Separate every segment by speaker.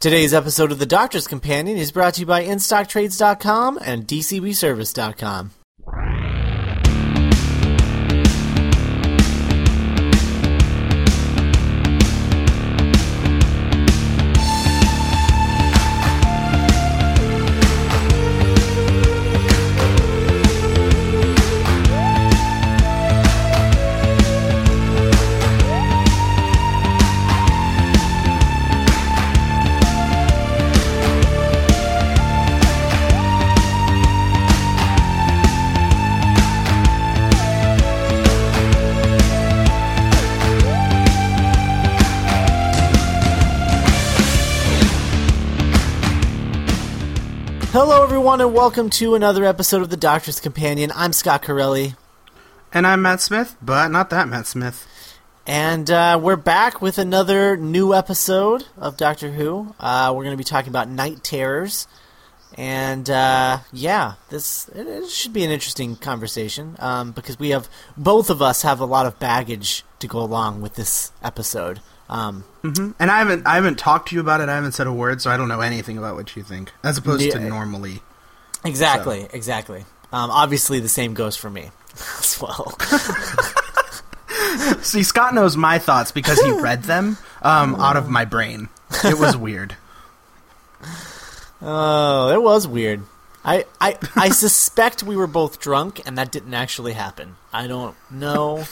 Speaker 1: Today's episode of The Doctor's Companion is brought to you by InStockTrades.com and DCBService.com. welcome to another episode of The Doctor's Companion. I'm Scott Corelli,
Speaker 2: And I'm Matt Smith, but not that Matt Smith.
Speaker 1: and uh, we're back with another new episode of Doctor Who. Uh, we're going to be talking about Night Terrors, and uh, yeah, this it, it should be an interesting conversation um, because we have both of us have a lot of baggage to go along with this episode. Um,
Speaker 2: hmm And I haven't I haven't talked to you about it. I haven't said a word, so I don't know anything about what you think, as opposed to
Speaker 1: Yeah.
Speaker 2: normally.
Speaker 1: Exactly, exactly. Um, obviously, the same goes for me as well.
Speaker 2: See, Scott knows my thoughts because he read them um, out of my brain. It was weird.
Speaker 1: Oh, it was weird. I, I, I suspect we were both drunk, and that didn't actually happen. I don't know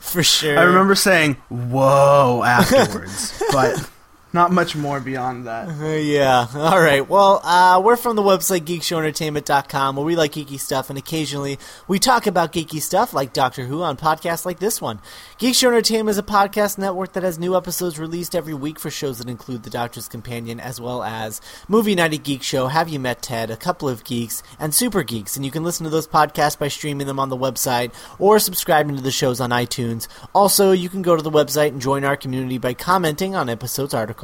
Speaker 1: for sure.
Speaker 2: I remember saying "whoa" afterwards, but not much more beyond that.
Speaker 1: Uh, yeah. All right. Well, uh, we're from the website geekshowentertainment.com where we like geeky stuff and occasionally we talk about geeky stuff like Doctor Who on podcasts like this one. Geek Show Entertainment is a podcast network that has new episodes released every week for shows that include The Doctor's Companion as well as Movie Night at Geek Show, Have You Met Ted, A Couple of Geeks, and Super Geeks. And you can listen to those podcasts by streaming them on the website or subscribing to the shows on iTunes. Also, you can go to the website and join our community by commenting on episodes, articles,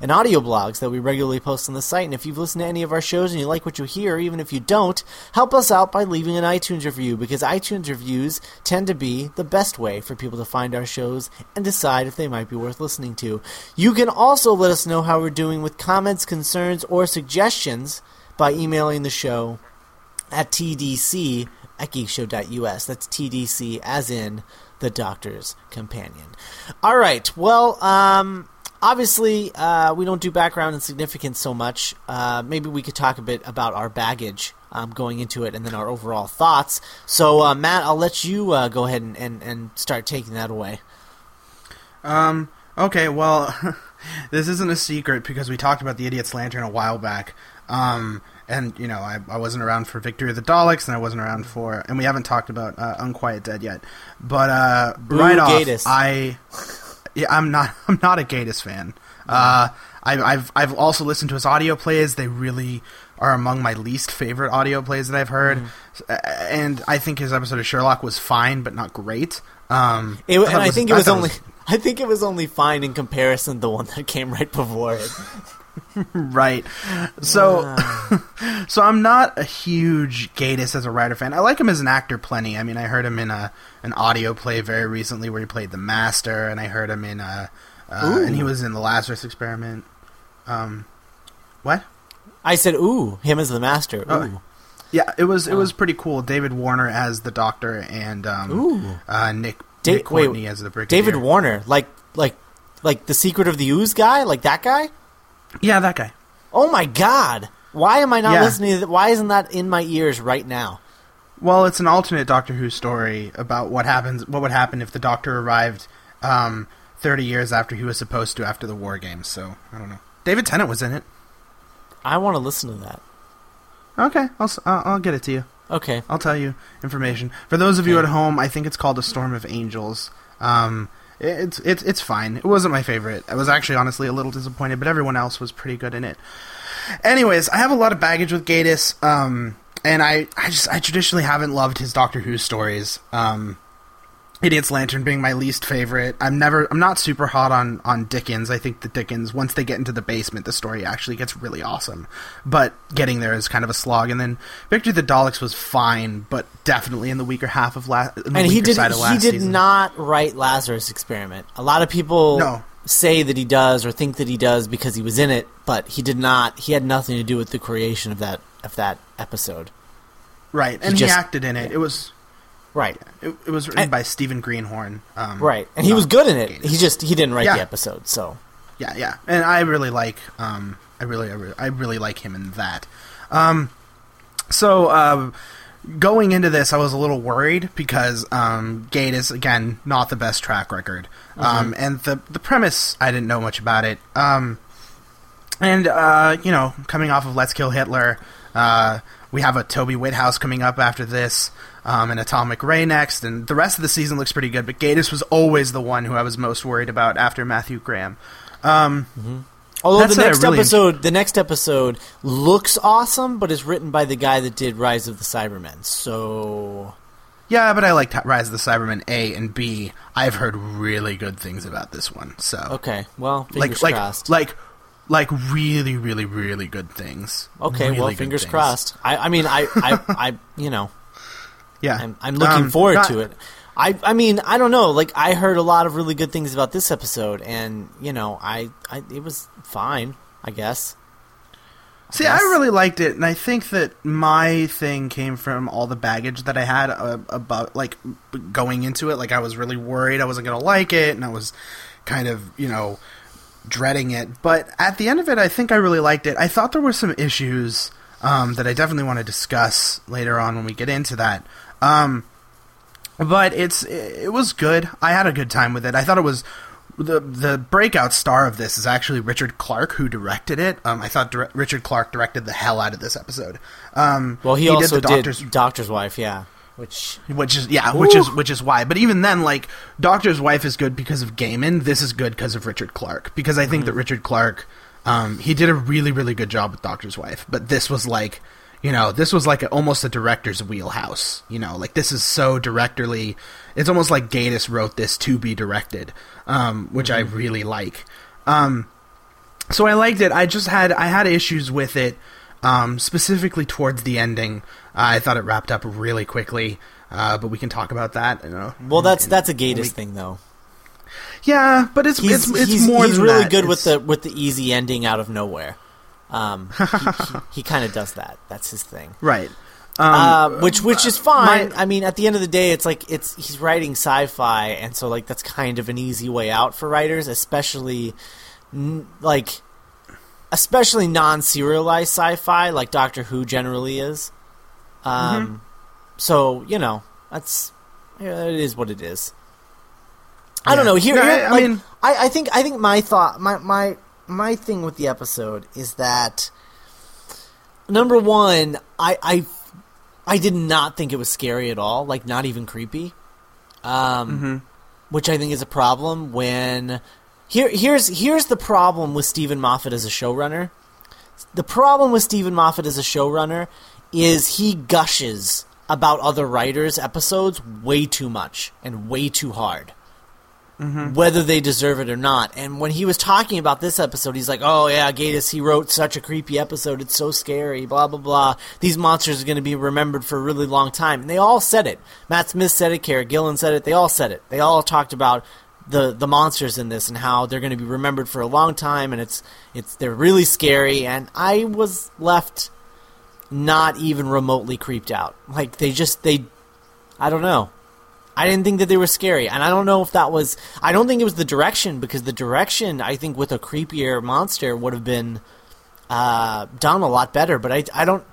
Speaker 1: and audio blogs that we regularly post on the site. And if you've listened to any of our shows and you like what you hear, even if you don't, help us out by leaving an iTunes review because iTunes reviews tend to be the best way for people to find our shows and decide if they might be worth listening to. You can also let us know how we're doing with comments, concerns, or suggestions by emailing the show at tdc at geekshow.us. That's TDC as in the Doctor's Companion. All right. Well, um, obviously, uh, we don't do background and significance so much. Uh, maybe we could talk a bit about our baggage um, going into it and then our overall thoughts. So, uh, Matt, I'll let you uh, go ahead and, and, and start taking that away.
Speaker 2: Um. Okay. Well, this isn't a secret because we talked about the Idiot's Lantern a while back. Um. And you know, I, I wasn't around for Victory of the Daleks, and I wasn't around for, and we haven't talked about uh, Unquiet Dead yet. But uh, right off, I, yeah, I'm not, I'm not a Gatiss fan. Uh, I, I've, I've also listened to his audio plays. They really are among my least favorite audio plays that I've heard. Uh, And I think his episode of Sherlock was fine, but not great. Um,
Speaker 1: It, and I think it was only. I think it was only fine in comparison to the one that came right before it.
Speaker 2: right. So, so I'm not a huge Gatiss as a writer fan. I like him as an actor plenty. I mean, I heard him in a an audio play very recently where he played the Master, and I heard him in a, uh, and he was in the Lazarus Experiment. Um, what?
Speaker 1: I said, "Ooh, him as the master." Ooh,
Speaker 2: Oh. Yeah, it was it was pretty cool. David Warner as the Doctor, and um,
Speaker 1: Ooh.
Speaker 2: uh, Nick
Speaker 1: Da-
Speaker 2: Nick Courtney
Speaker 1: wait,
Speaker 2: as the Brigadier.
Speaker 1: David Warner, like like like the Secret of the Ooze guy, like that guy.
Speaker 2: Yeah, that guy.
Speaker 1: Oh my God! Why am I not
Speaker 2: Yeah.
Speaker 1: listening? To why isn't that in my ears right now?
Speaker 2: Well, it's an alternate Doctor Who story about what happens. What would happen if the Doctor arrived um, thirty years after he was supposed to after the War Games? So I don't know. David Tennant was in it.
Speaker 1: I want to listen to that.
Speaker 2: Okay, I'll s- I'll, get it to you.
Speaker 1: Okay.
Speaker 2: I'll tell you information. For those of you at home, I think it's called A Storm of Angels. Um, it's it's it's fine. It wasn't my favorite. I was actually honestly a little disappointed, but everyone else was pretty good in it. Anyways, I have a lot of baggage with Gatiss, um, and I, I just I traditionally haven't loved his Doctor Who stories. Um, Idiot's Lantern being my least favorite. I'm never I'm not super hot on on Dickens. I think the Dickens once they get into the basement, the story actually gets really awesome. But getting there is kind of a slog. And then Victory of the Daleks was fine, but definitely in the weaker half of last.
Speaker 1: And he did he did
Speaker 2: season.
Speaker 1: not write Lazarus Experiment. A lot of people
Speaker 2: No.
Speaker 1: Say that he does or think that he does because he was in it, but he did not. He had nothing to do with the creation of that of that episode.
Speaker 2: Right, and he,
Speaker 1: just-
Speaker 2: acted in it. It was
Speaker 1: Right.
Speaker 2: it, it was written
Speaker 1: And-
Speaker 2: by Stephen Greenhorn. Um,
Speaker 1: Right. And he was good in it. He just he didn't write
Speaker 2: Yeah.
Speaker 1: the episode, so
Speaker 2: Yeah, yeah, and I really like, um, I really, I really, I really like him in that. Um, so uh, going into this, I was a little worried because um, Gatiss again not the best track record, um, and the the premise I didn't know much about it. Um, and uh, you know, coming off of Let's Kill Hitler, uh, we have a Toby Whithouse coming up after this, um, and a Tom MacRae next, and the rest of the season looks pretty good. But Gatiss was always the one who I was most worried about after Matthew Graham. Um,
Speaker 1: Although
Speaker 2: That's
Speaker 1: the next
Speaker 2: really
Speaker 1: episode, the next episode looks awesome, but is written by the guy that did Rise of the Cybermen. So
Speaker 2: Yeah, but I liked Rise of the Cybermen A and B. I've heard really good things about this one. So
Speaker 1: okay, well, fingers
Speaker 2: like
Speaker 1: crossed.
Speaker 2: like like like really really really good things.
Speaker 1: okay,
Speaker 2: Really
Speaker 1: well, fingers
Speaker 2: things.
Speaker 1: crossed. I, I mean, I, I, I, you know,
Speaker 2: Yeah,
Speaker 1: I'm, I'm looking
Speaker 2: Um,
Speaker 1: forward
Speaker 2: not-
Speaker 1: to it. I, I mean, I don't know. Like, I heard a lot of really good things about this episode, and you know, I, I, it was fine, I guess.
Speaker 2: See, I really liked it, and I think that my thing came from all the baggage that I had uh, about like going into it. Like I was really worried I wasn't going to like it, and I was kind of you know dreading it. But at the end of it, I think I really liked it. I thought there were some issues um, that I definitely want to discuss later on when we get into that. Um, but it's it was good. I had a good time with it. I thought it was the the breakout star of this is actually Richard Clark who directed it. Um, I thought dir- Richard Clark directed the hell out of this episode. Um,
Speaker 1: Well, he, also
Speaker 2: the
Speaker 1: did
Speaker 2: Doctor's,
Speaker 1: Doctor's Wife, yeah. Which
Speaker 2: which is yeah, which is which is why. But even then, like Doctor's Wife is good because of Gaiman. This is good because of Richard Clark. Because I think that Richard Clark, um, he did a really really good job with Doctor's Wife. But this was like, you know, this was like a, almost a director's wheelhouse. You know, like this is so directorly. It's almost like Gatiss wrote this to be directed, um, which I really like. Um, so I liked it. I just had I had issues with it, um, specifically towards the ending. I thought it wrapped up really quickly, uh, but we can talk about that. You know.
Speaker 1: well, that's that's a Gatiss
Speaker 2: we-
Speaker 1: thing, though.
Speaker 2: Yeah, but it's
Speaker 1: He's
Speaker 2: it's it's
Speaker 1: he's,
Speaker 2: more
Speaker 1: he's
Speaker 2: than
Speaker 1: really
Speaker 2: that.
Speaker 1: good with the with the easy ending out of nowhere. Um, he, he, he kind of does that. That's his thing.
Speaker 2: right. Um,
Speaker 1: uh, which which is fine.
Speaker 2: my-
Speaker 1: I mean, at the end of the day, it's like it's he's writing sci-fi, and so like that's kind of an easy way out for writers, especially n- like especially non-serialized sci-fi, like Doctor Who generally is. Um,
Speaker 2: Mm-hmm.
Speaker 1: so you know that's yeah, it is what it is. I don't know. Here,
Speaker 2: No,
Speaker 1: here,
Speaker 2: I- I
Speaker 1: like,
Speaker 2: mean-
Speaker 1: I, I think I think my thought my my my thing with the episode is that number one, I I I did not think it was scary at all, like not even creepy. Um,
Speaker 2: Mm-hmm.
Speaker 1: which I think is a problem when here here's here's the problem with Steven Moffat as a showrunner. The problem with Steven Moffat as a showrunner is he gushes about other writers' episodes way too much and way too hard Mm-hmm. whether they deserve it or not. And when he was talking about this episode, he's like, "Oh yeah, Gatiss, he wrote such a creepy episode. It's so scary. Blah blah blah. These monsters are going to be remembered for a really long time." And they all said it. Matt Smith said it. Karen Gillan said it. They all said it. They all talked about the the monsters in this and how they're going to be remembered for a long time. And it's it's they're really scary. And I was left not even remotely creeped out. Like they just they, I don't know. I didn't think that they were scary, and I don't know if that was. I don't think it was the direction because the direction I think with a creepier monster would have been uh, done a lot better. But I, I don't,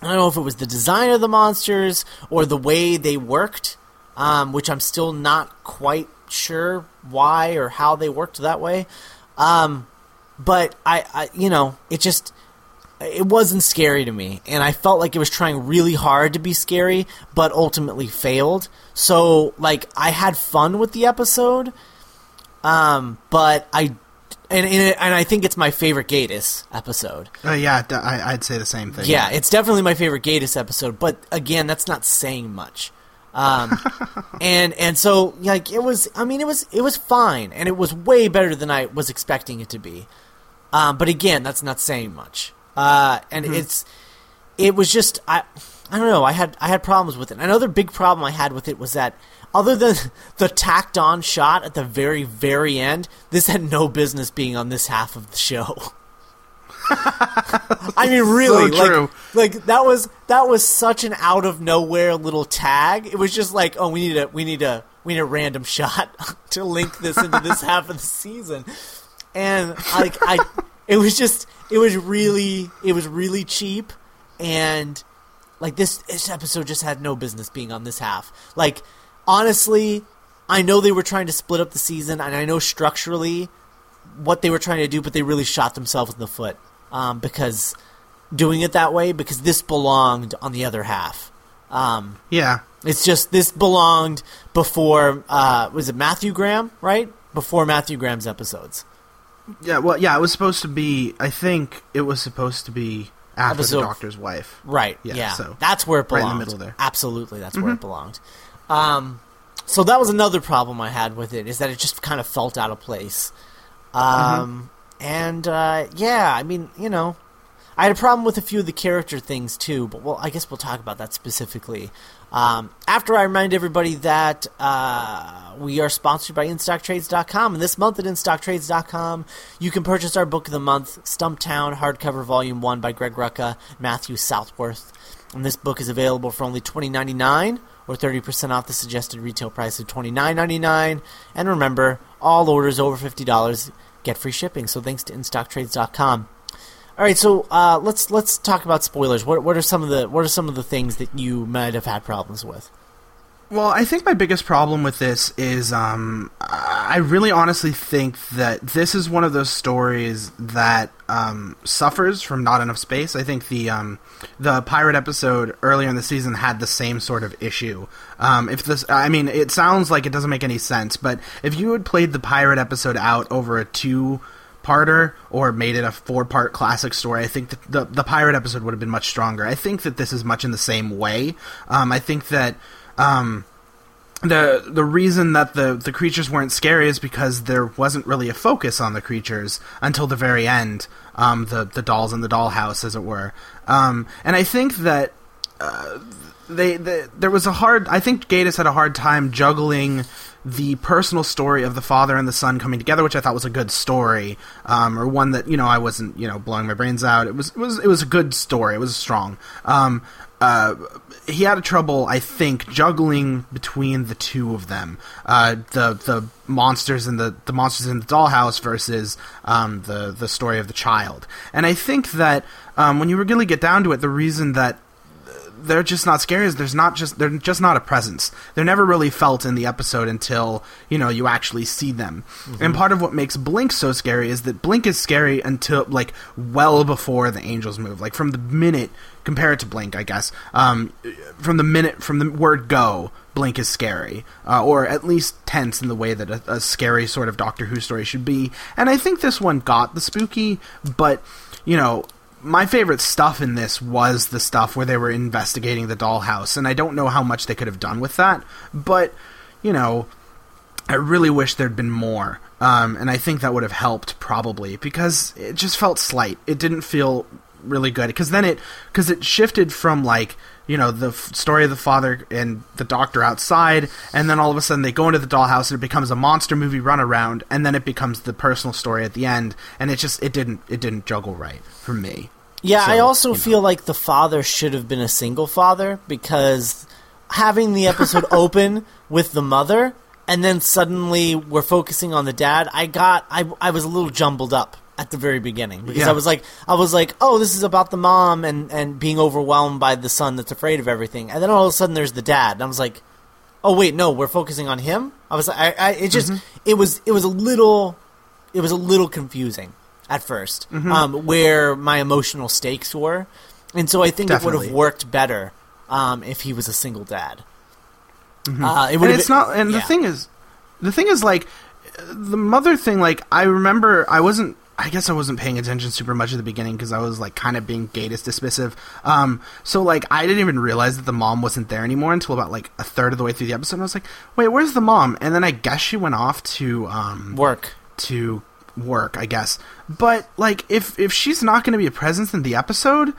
Speaker 1: I don't know if it was the design of the monsters or the way they worked, um, which I'm still not quite sure why or how they worked that way. Um, but I, I, you know, it just it wasn't scary to me, and I felt like it was trying really hard to be scary, but ultimately failed. So, like, I had fun with the episode, um, but I, and and, and I think it's my favorite Gatiss episode.
Speaker 2: Uh, yeah, I, would say the same thing.
Speaker 1: Yeah, it's definitely my favorite Gatiss episode, but again, that's not saying much. Um, and and so like it was. I mean, it was it was fine, and it was way better than I was expecting it to be. Um, but again, that's not saying much. Uh, and it's it was just I I don't know I had I had problems with it. Another big problem I had with it was that other than the tacked on shot at the very very end, this had no business being on this half of the show. I mean, really,
Speaker 2: So
Speaker 1: like, like that was that was such an out of nowhere little tag. It was just like, oh, we need a we need a we need a random shot to link this into this half of the season, and like I, it was just it was really it was really cheap, and like this this episode just had no business being on this half. Like honestly, I know they were trying to split up the season, and I know structurally what they were trying to do, but they really shot themselves in the foot um, because doing it that way because this belonged on the other half. Um,
Speaker 2: Yeah.
Speaker 1: it's just this belonged before uh, was it Matthew Graham right before Matthew Graham's episodes.
Speaker 2: Yeah, well, yeah, it was supposed to be. I think it was supposed to be after
Speaker 1: Episode-
Speaker 2: the doctor's wife.
Speaker 1: Right.
Speaker 2: Yeah,
Speaker 1: Yeah.
Speaker 2: so
Speaker 1: that's where it
Speaker 2: right in
Speaker 1: belonged.
Speaker 2: the middle there. Mm-hmm.
Speaker 1: Absolutely, that's where it belonged. Um, so that was another problem I had with it is that it just kind of felt out of place. Um, and uh, yeah, I mean, you know, I had a problem with a few of the character things too, but well, I guess we'll talk about that specifically. Um, after I remind everybody that uh, we are sponsored by InStockTrades.com, and this month at InStockTrades.com, you can purchase our book of the month, Stumptown, hardcover volume 1 by Greg Rucka, Matthew Southworth. And this book is available for only $20.99 or 30% off the suggested retail price of $29.99. And remember, all orders over $50 get free shipping, so thanks to InStockTrades.com. All right, so uh, let's let's talk about spoilers. What what are some of the what are some of the things that you might have had problems with?
Speaker 2: Well, I think my biggest problem with this is um, I really honestly think that this is one of those stories that um, suffers from not enough space. I think the um, the pirate episode earlier in the season had the same sort of issue. Um, if this, I mean, it sounds like it doesn't make any sense, but if you had played the pirate episode out over a two parter or made it a four part classic story, I think the the pirate episode would have been much stronger. I think that this is much in the same way. Um, I think that um, the the reason that the the creatures weren't scary is because there wasn't really a focus on the creatures until the very end. Um, the the dolls in the dollhouse, as it were. Um, and I think that uh, they, they there was a hard. I think Gatiss had a hard time juggling the personal story of the father and the son coming together, which I thought was a good story, um, or one that you know I wasn't you know blowing my brains out. It was it was it was a good story. It was strong. Um, uh, he had a trouble, I think, juggling between the two of them. Uh, the the monsters in the the monsters in the dollhouse versus um, the the story of the child. And I think that um, when you really get down to it, the reason that they're just not scary there's not just they're just not a presence. They're never really felt in the episode until you know you actually see them. And part of what makes Blink so scary is that Blink is scary until like well before the angels move. Like from the minute compare it to Blink, I guess. Um, from the minute from the word go, Blink is scary, uh, or at least tense in the way that a, a scary sort of Doctor Who story should be. And I think this one got the spooky, but you know my favorite stuff in this was the stuff where they were investigating the dollhouse, and I don't know how much they could have done with that, but you know, I really wish there'd been more. Um, and I think that would have helped probably because it just felt slight. It didn't feel really good because then it because it shifted from like you know the f- story of the father and the doctor outside, and then all of a sudden they go into the dollhouse and it becomes a monster movie runaround, and then it becomes the personal story at the end, and it just it didn't it didn't juggle right for me.
Speaker 1: Yeah,
Speaker 2: So,
Speaker 1: I also
Speaker 2: you know.
Speaker 1: feel like the father should have been a single father because having the episode open with the mother and then suddenly we're focusing on the dad, I got I I was a little jumbled up at the very beginning because
Speaker 2: Yeah.
Speaker 1: I was like I was like, "Oh, this is about the mom and and being overwhelmed by the son that's afraid of everything." And then all of a sudden there's the dad. And I was like, "Oh, wait, no, we're focusing on him?" I was I, I it just
Speaker 2: Mm-hmm.
Speaker 1: it was it was a little it was a little confusing at 1st
Speaker 2: Mm-hmm.
Speaker 1: um, where my emotional stakes were, and so I think it would have worked better um, if he was a single dad. Uh, it
Speaker 2: Mm-hmm. and it's
Speaker 1: been-
Speaker 2: not and
Speaker 1: yeah.
Speaker 2: the thing is the thing is like the mother thing like i remember i wasn't i guess i wasn't paying attention super much at the beginning because i was like kind of being gatiss dismissive um so like i didn't even realize that the mom wasn't there anymore until about like a third of the way through the episode and i was like wait where's the mom and then i guess she went off to um
Speaker 1: work.
Speaker 2: to work, I guess. But like if if she's not going to be a presence in the episode,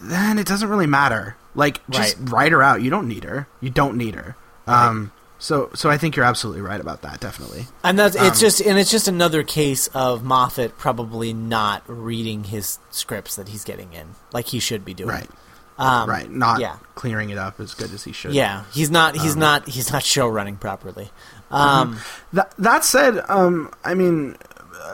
Speaker 2: then it doesn't really matter. Like just
Speaker 1: Right.
Speaker 2: write her out. You don't need her. You don't need her. Um, so so I think you're absolutely right about that. Definitely.
Speaker 1: And that's it's
Speaker 2: Um,
Speaker 1: just and it's just another case of Moffat probably not reading his scripts that he's getting in like he should be doing.
Speaker 2: Right.
Speaker 1: Um,
Speaker 2: right. Not
Speaker 1: yeah.
Speaker 2: clearing it up as good as he should.
Speaker 1: Yeah, he's not. He's
Speaker 2: Um,
Speaker 1: not. He's not show running properly. Um,
Speaker 2: That that said, um, I mean,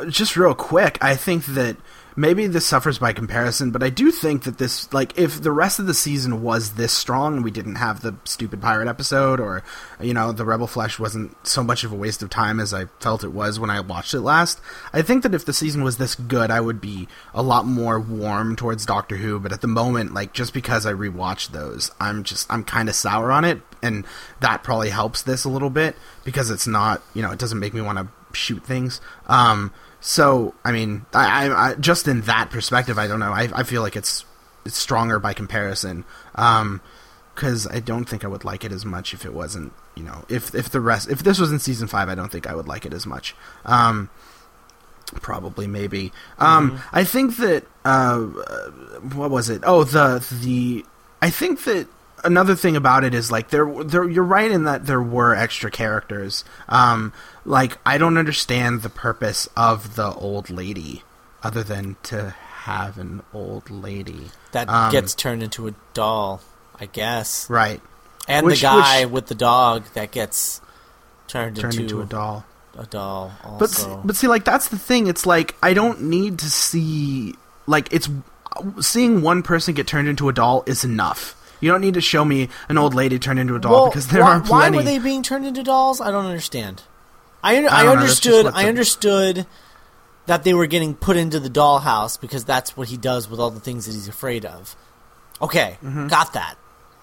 Speaker 2: just real quick, I think that maybe this suffers by comparison, but I do think that this, like, if the rest of the season was this strong, and we didn't have the stupid pirate episode, or you know, the Rebel Flesh wasn't so much of a waste of time as I felt it was when I watched it last. I think that if the season was this good, I would be a lot more warm towards Doctor Who. But at the moment, like, just because I rewatched those, I'm just I'm kind of sour on it, and that probably helps this a little bit because it's not, you know, it doesn't make me want to shoot things. Um, so I mean, I, I, I just in that perspective, I don't know. I, I feel like it's it's stronger by comparison. Um, because I don't think I would like it as much if it wasn't, you know, if if the rest if this was in season five, I don't think I would like it as much. Um, probably maybe. Um, I think that uh, what was it? Oh, the the I think that another thing about it is like there there you're right in that there were extra characters. Um, like I don't understand the purpose of the old lady other than to have an old lady.
Speaker 1: that
Speaker 2: Um,
Speaker 1: gets turned into a doll, I guess.
Speaker 2: Right.
Speaker 1: And
Speaker 2: Which-
Speaker 1: the guy
Speaker 2: which-
Speaker 1: with the dog that gets turned,
Speaker 2: Turned
Speaker 1: into,
Speaker 2: into a doll.
Speaker 1: a doll.
Speaker 2: But but see, like that's the thing. It's like I don't need to see like it's seeing one person get turned into a doll is enough. You don't need to show me an old lady turned into a doll
Speaker 1: Well,
Speaker 2: because there
Speaker 1: why,
Speaker 2: are plenty.
Speaker 1: why were they being turned into dolls? I don't understand. I un- I,
Speaker 2: I know,
Speaker 1: understood. I understood that they were getting put into the dollhouse because that's what he does with all the things that he's afraid of. Okay,
Speaker 2: Mm-hmm.
Speaker 1: got that.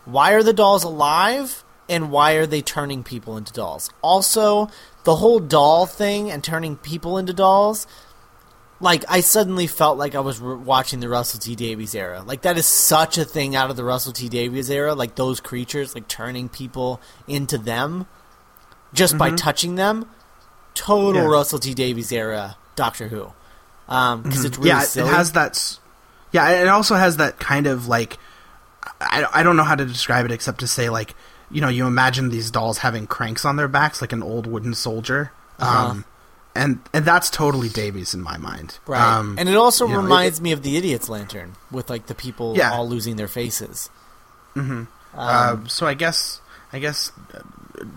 Speaker 1: Why are the dolls alive? And why are they turning people into dolls? Also, the whole doll thing and turning people into dolls like I suddenly felt like I was re- watching the Russell T Davies era. Like that is such a thing out of the Russell T Davies era. Like those creatures, like turning people into them just by touching them. Total
Speaker 2: Mm-hmm. Yeah.
Speaker 1: Russell T Davies era Doctor Who, because it's really
Speaker 2: yeah,
Speaker 1: silly.
Speaker 2: it has that. Yeah, it also has that kind of like I, I don't know how to describe it except to say like you know you imagine these dolls having cranks on their backs like an old wooden soldier.
Speaker 1: Uh-huh.
Speaker 2: Um, and and that's totally Davies in my mind.
Speaker 1: right,
Speaker 2: Um,
Speaker 1: and it also
Speaker 2: you know, it-
Speaker 1: reminds me of the Idiot's Lantern with like the people
Speaker 2: Yeah.
Speaker 1: all losing their faces.
Speaker 2: Mhm.
Speaker 1: Um,
Speaker 2: Uh, so I guess I guess uh,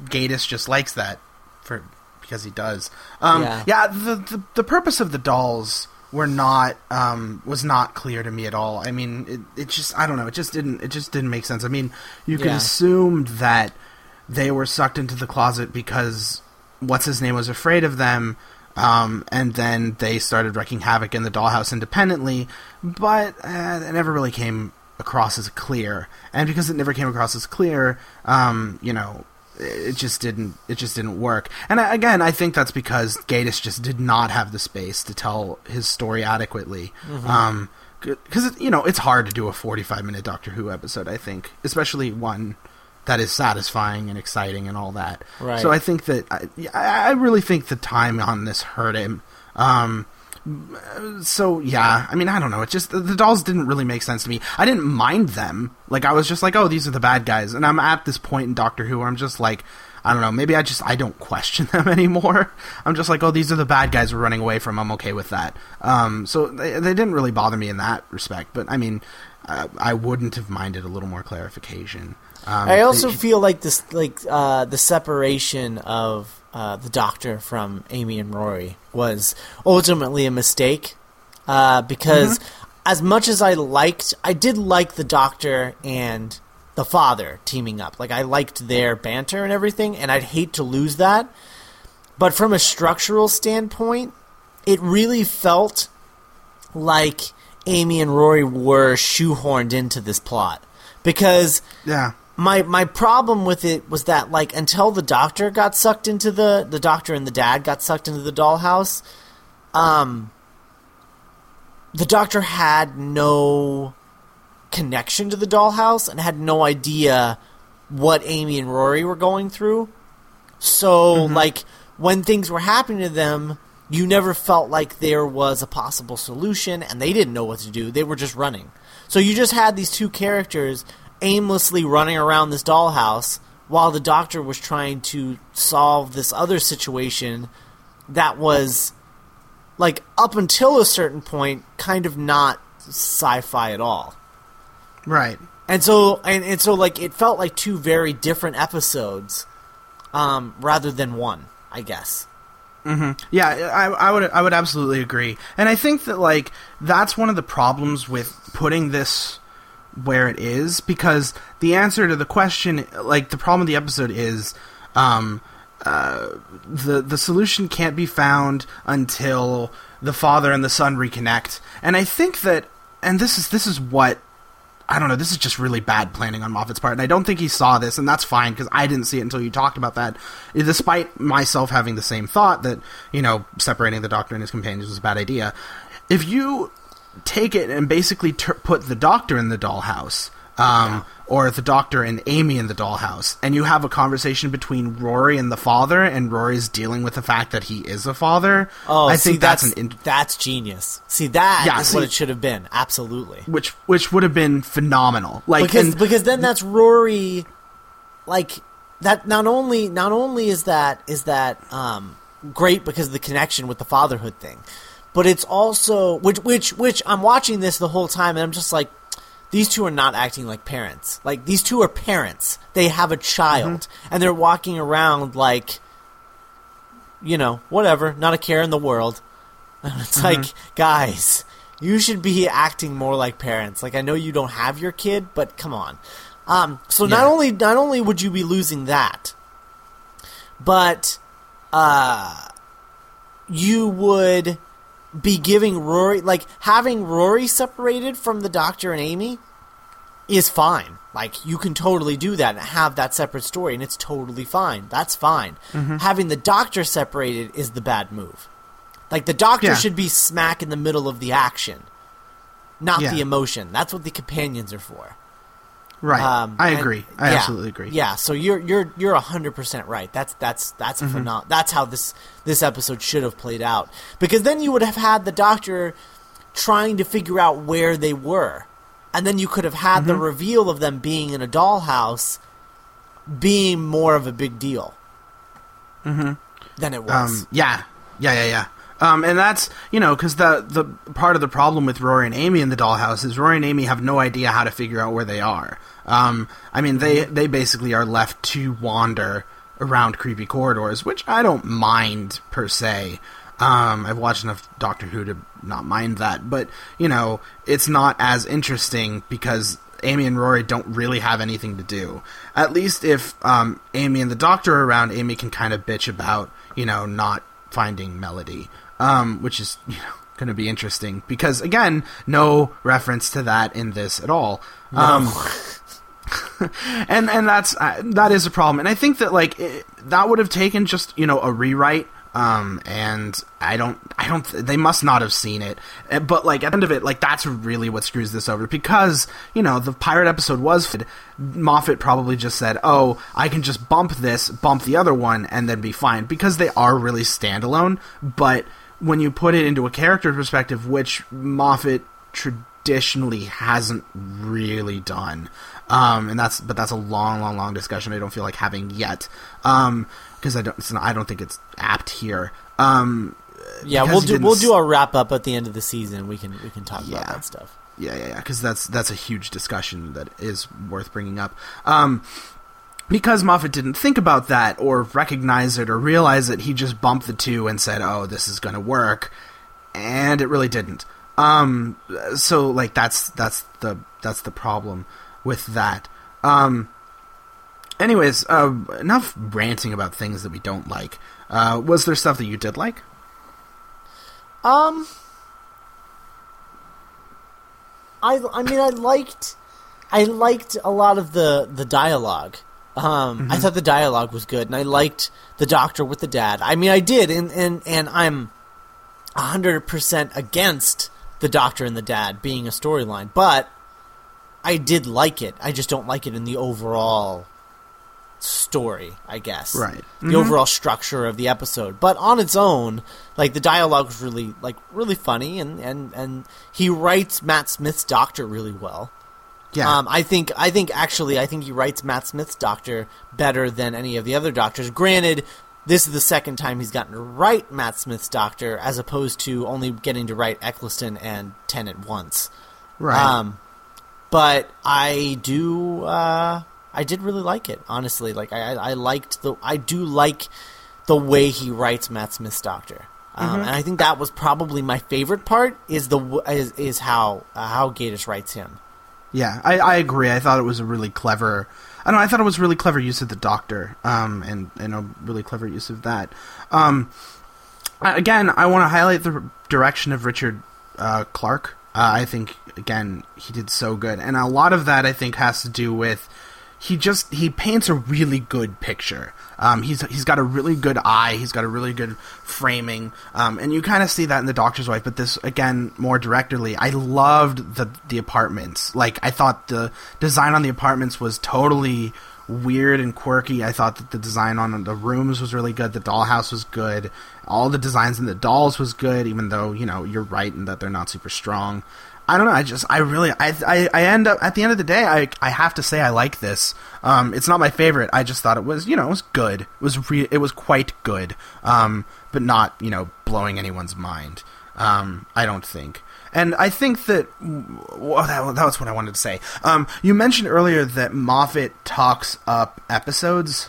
Speaker 2: Gatiss just likes that for because he does. Um,
Speaker 1: Yeah.
Speaker 2: yeah. the, the the purpose of the dolls were not um, was not clear to me at all. I mean, it, it just I don't know. It just didn't it just didn't make sense. I mean, you can
Speaker 1: Yeah.
Speaker 2: assume that they were sucked into the closet because what's his name was afraid of them. Um, and then they started wreaking havoc in the dollhouse independently, but uh, it never really came across as clear. And because it never came across as clear, um, you know, it just didn't. It just didn't work. And I, again, I think that's because Gatiss just did not have the space to tell his story adequately. Um, because you know it's hard to do a forty-five minute Doctor Who episode. I think, especially one that is satisfying and exciting and all that.
Speaker 1: Right.
Speaker 2: So I think that I, I really think the time on this hurt him. Um, so yeah, I mean, I don't know. It just the, the dolls didn't really make sense to me. I didn't mind them. Like I was just like, oh, these are the bad guys. And I'm at this point in Doctor Who where I'm just like, I don't know. Maybe I just I don't question them anymore. I'm just like, oh, these are the bad guys we're running away from. I'm okay with that. Um, so they, they didn't really bother me in that respect. But I mean, I, I wouldn't have minded a little more clarification. Um,
Speaker 1: I also
Speaker 2: the-
Speaker 1: feel like this, like uh, the separation of uh, the Doctor from Amy and Rory was ultimately a mistake uh, because as much as I liked, I did like the Doctor and the Father teaming up. Like I liked their banter and everything, and I'd hate to lose that. But from a structural standpoint, it really felt like Amy and Rory were shoehorned into this plot because
Speaker 2: yeah.
Speaker 1: My my problem with it was that like until the doctor got sucked into the the doctor and the dad got sucked into the dollhouse um the doctor had no connection to the dollhouse and had no idea what Amy and Rory were going through so like when things were happening to them you never felt like there was a possible solution, and they didn't know what to do. They were just running. So you just had these two characters aimlessly running around this dollhouse while the doctor was trying to solve this other situation that was like up until a certain point kind of not sci-fi at all.
Speaker 2: Right.
Speaker 1: and so and, and so like it felt like two very different episodes um, rather than one i guess.
Speaker 2: Yeah, I, I would I would absolutely agree, and I think that like that's one of the problems with putting this where it is because the answer to the question, like the problem of the episode is, um, uh, the the solution can't be found until the father and the son reconnect, and I think that, and this is this is what I don't know. This is just really bad planning on Moffat's part, and I don't think he saw this, and that's fine because I didn't see it until you talked about that. Despite myself having the same thought that you know separating the Doctor and his companions was a bad idea. If you take it and basically ter- put the Doctor in the dollhouse, um, or the Doctor and Amy in the dollhouse, and you have a conversation between Rory and the father, and Rory's dealing with the fact that he is a father.
Speaker 1: oh
Speaker 2: I
Speaker 1: see,
Speaker 2: think that's,
Speaker 1: that's
Speaker 2: an in-
Speaker 1: that's genius see that
Speaker 2: Yeah,
Speaker 1: is what it should have been absolutely
Speaker 2: which which would have been phenomenal. Like
Speaker 1: because
Speaker 2: and-
Speaker 1: because then that's Rory, like that. Not only not only is that is that um, great because of the connection with the fatherhood thing, but it's also which which which I'm watching this the whole time and I'm just like. These two are not acting like parents. Like these two are parents. They have a child,
Speaker 2: Mm-hmm.
Speaker 1: and they're walking around like, you know, whatever, not a care in the world. And it's
Speaker 2: Mm-hmm.
Speaker 1: like, guys, you should be acting more like parents. Like I know you don't have your kid, but come on. Um, so not only not only would you be losing that, but uh, you would be giving Rory like having Rory separated from the Doctor and Amy is fine. Like you can totally do that and have that separate story, and it's totally fine. That's fine.
Speaker 2: Mm-hmm.
Speaker 1: Having the Doctor separated is the bad move. Like the Doctor
Speaker 2: Yeah.
Speaker 1: should be smack in the middle of the action, not
Speaker 2: Yeah.
Speaker 1: the emotion. That's what the companions are for.
Speaker 2: Right.
Speaker 1: Um,
Speaker 2: I
Speaker 1: and-
Speaker 2: agree. I
Speaker 1: yeah,
Speaker 2: absolutely agree.
Speaker 1: Yeah, so you're you're you're hundred percent right. That's that's that's a
Speaker 2: Mm-hmm.
Speaker 1: phenom- That's how this this episode should have played out. Because then you would have had the Doctor trying to figure out where they were, and then you could have had the
Speaker 2: Mm-hmm.
Speaker 1: reveal of them being in a dollhouse being more of a big deal than it was.
Speaker 2: Um, yeah, yeah, yeah, yeah. Um, and that's you know because the the part of the problem with Rory and Amy in the dollhouse is Rory and Amy have no idea how to figure out where they are. Um, I mean they they basically are left to wander around creepy corridors, which I don't mind per se. Um, I've watched enough Doctor Who to not mind that, but you know it's not as interesting because Amy and Rory don't really have anything to do. At least if um, Amy and the Doctor are around, Amy can kind of bitch about you know not finding Melody, um, which is you know going to be interesting because again, no reference to that in this at all. Um, and and that's uh, that is a problem. And I think that like it, that would have taken just you know a rewrite. Um, and I don't, I don't, they must not have seen it. Uh, But like at the end of it, like that's really what screws this over because, you know, the pirate episode was, Moffat probably just said, oh, I can just bump this, bump the other one, and then be fine because they are really standalone. But when you put it into a character perspective, which Moffat traditionally hasn't really done, um, and that's but that's a long, long, long discussion. I don't feel like having yet, um, because I don't, it's not, I don't think it's apt here. Um,
Speaker 1: yeah, we'll do we'll do our wrap up at the end of the season. We can we can talk
Speaker 2: Yeah.
Speaker 1: about that stuff.
Speaker 2: yeah, yeah, yeah, because that's that's a huge discussion that is worth bringing up. Um, because Moffat didn't think about that or recognize it or realize it, he just bumped the two and said, "Oh, this is going to work," and it really didn't. Um, so like that's that's the that's the problem with that. Um, anyways, uh, enough ranting about things that we don't like. Uh, was there stuff that you did like?
Speaker 1: Um, I I mean I liked I liked a lot of the the dialogue. Um, I thought the dialogue was good, and I liked the doctor with the dad. I mean, I did, and and and I'm hundred percent against the doctor and the dad being a storyline, but I did like it. I just don't like it in the overall story, I guess.
Speaker 2: Right.
Speaker 1: The
Speaker 2: Mhm.
Speaker 1: overall structure of the episode. But on its own, like the dialogue was really like really funny and, and, and he writes Matt Smith's doctor really well.
Speaker 2: Yeah.
Speaker 1: Um, I think I think actually I think he writes Matt Smith's doctor better than any of the other doctors. Granted, this is the second time he's gotten to write Matt Smith's doctor, as opposed to only getting to write Eccleston and Tennant once.
Speaker 2: right.
Speaker 1: Um, but I do, uh, I did really like it. Honestly, like I, I liked the, I do like the way he writes Matt Smith's Doctor, um, and I think that was probably my favorite part. Is the is, is how uh, how Gatiss writes him.
Speaker 2: Yeah, I, I agree. I thought it was a really clever. I don't know. I thought it was really clever use of the Doctor, um, and and a really clever use of that. Um, again, I want to highlight the direction of Richard uh, Clark. Uh, I think again he did so good, and a lot of that I think has to do with he just he paints a really good picture. Um, he's he's got a really good eye. He's got a really good framing, um, and you kind of see that in the Doctor's Wife. But this again more directly. I loved the the apartments. Like I thought the design on the apartments was totally weird and quirky. I thought that the design on the rooms was really good. The dollhouse was good. All the designs in the dolls was good, even though you know you're right in that they're not super strong. I don't know. I just, I really, I, I, I end up at the end of the day, I, I have to say I like this. Um, it's not my favorite. I just thought it was, you know, it was good. It was, re- it was quite good. Um, but not, you know, blowing anyone's mind. Um, I don't think. And I think that, well, that, that was what I wanted to say. Um, you mentioned earlier that Moffat talks up episodes.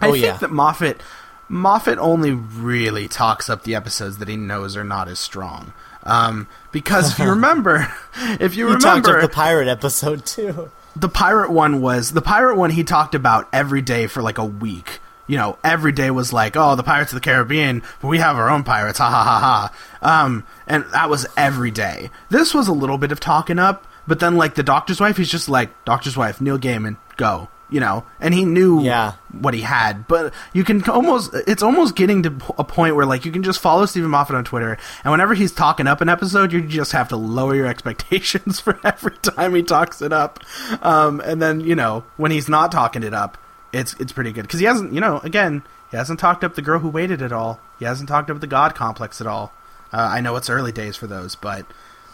Speaker 2: I
Speaker 1: Oh,
Speaker 2: think
Speaker 1: yeah.
Speaker 2: that Moffat, Moffat only really talks up the episodes that he knows are not as strong. Um, because if you remember, if you
Speaker 1: He talked
Speaker 2: remember,
Speaker 1: the pirate episode too.
Speaker 2: the pirate one was the pirate one he talked about every day for like a week. You know, every day was like, oh, the Pirates of the Caribbean, but we have our own pirates, ha ha ha ha. Um, and that was every day. This was a little bit of talking up, but then like the Doctor's Wife, he's just like, Doctor's Wife, Neil Gaiman, go. You know, and he knew
Speaker 1: Yeah.
Speaker 2: what he had, but you can almost, it's almost getting to a point where like you can just follow Steven Moffat on Twitter, and whenever he's talking up an episode, you just have to lower your expectations for every time he talks it up. Um, and then, you know, when he's not talking it up, it's it's pretty good because he hasn't, you know, again, he hasn't talked up the girl who waited at all. He hasn't talked up the God complex at all. Uh, I know it's early days for those, but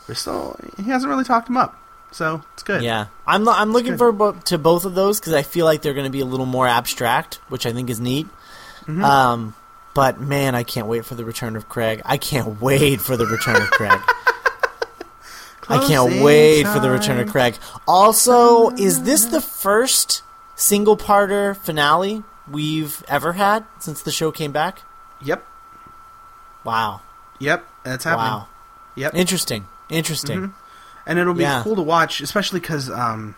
Speaker 2: we're still he hasn't really talked them up, so it's good.
Speaker 1: Yeah, I'm lo- I'm looking
Speaker 2: good.
Speaker 1: for bo- to both of those because I feel like they're going to be a little more abstract, which I think is neat.
Speaker 2: Mm-hmm.
Speaker 1: Um, but man, I can't wait for the return of Craig. I can't wait for the return of Craig. I can't
Speaker 2: Closing
Speaker 1: wait for the return of
Speaker 2: time.
Speaker 1: Craig. Also, is this the first single parter finale we've ever had since the show came back?
Speaker 2: Yep.
Speaker 1: Wow.
Speaker 2: Yep. That's happening.
Speaker 1: Wow.
Speaker 2: Yep.
Speaker 1: Interesting. Interesting.
Speaker 2: Mhm. and it'll be
Speaker 1: Yeah.
Speaker 2: cool to watch, especially because um,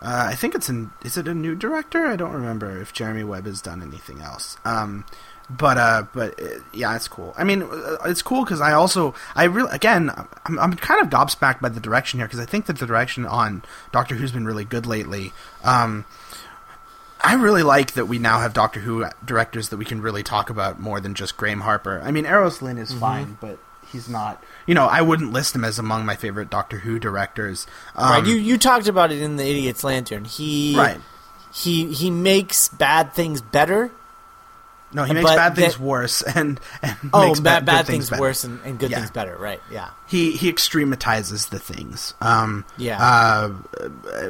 Speaker 2: uh, I think it's an is it a new director? I don't remember if Jeremy Webb has done anything else. Um, but uh, but uh, yeah, it's cool. I mean, uh, it's cool because I also I really again I'm, I'm kind of gobsmacked by the direction here because I think that the direction on Doctor Who's been really good lately. Um, I really like that we now have Doctor Who directors that we can really talk about more than just Graeme Harper. I mean, Euros Lyn is fine, but he's not. You know, I wouldn't list him as among my favorite Doctor Who directors. Um,
Speaker 1: right. You you talked about it in the Idiot's Lantern. He
Speaker 2: right.
Speaker 1: he he makes bad things better.
Speaker 2: No, he makes
Speaker 1: but
Speaker 2: bad things
Speaker 1: that-
Speaker 2: worse and, and
Speaker 1: Oh,
Speaker 2: makes
Speaker 1: bad
Speaker 2: good
Speaker 1: bad things,
Speaker 2: better.
Speaker 1: worse and, and good
Speaker 2: Yeah.
Speaker 1: things better. Right. Yeah.
Speaker 2: He he extrematizes the things. Um,
Speaker 1: Yeah.
Speaker 2: Uh,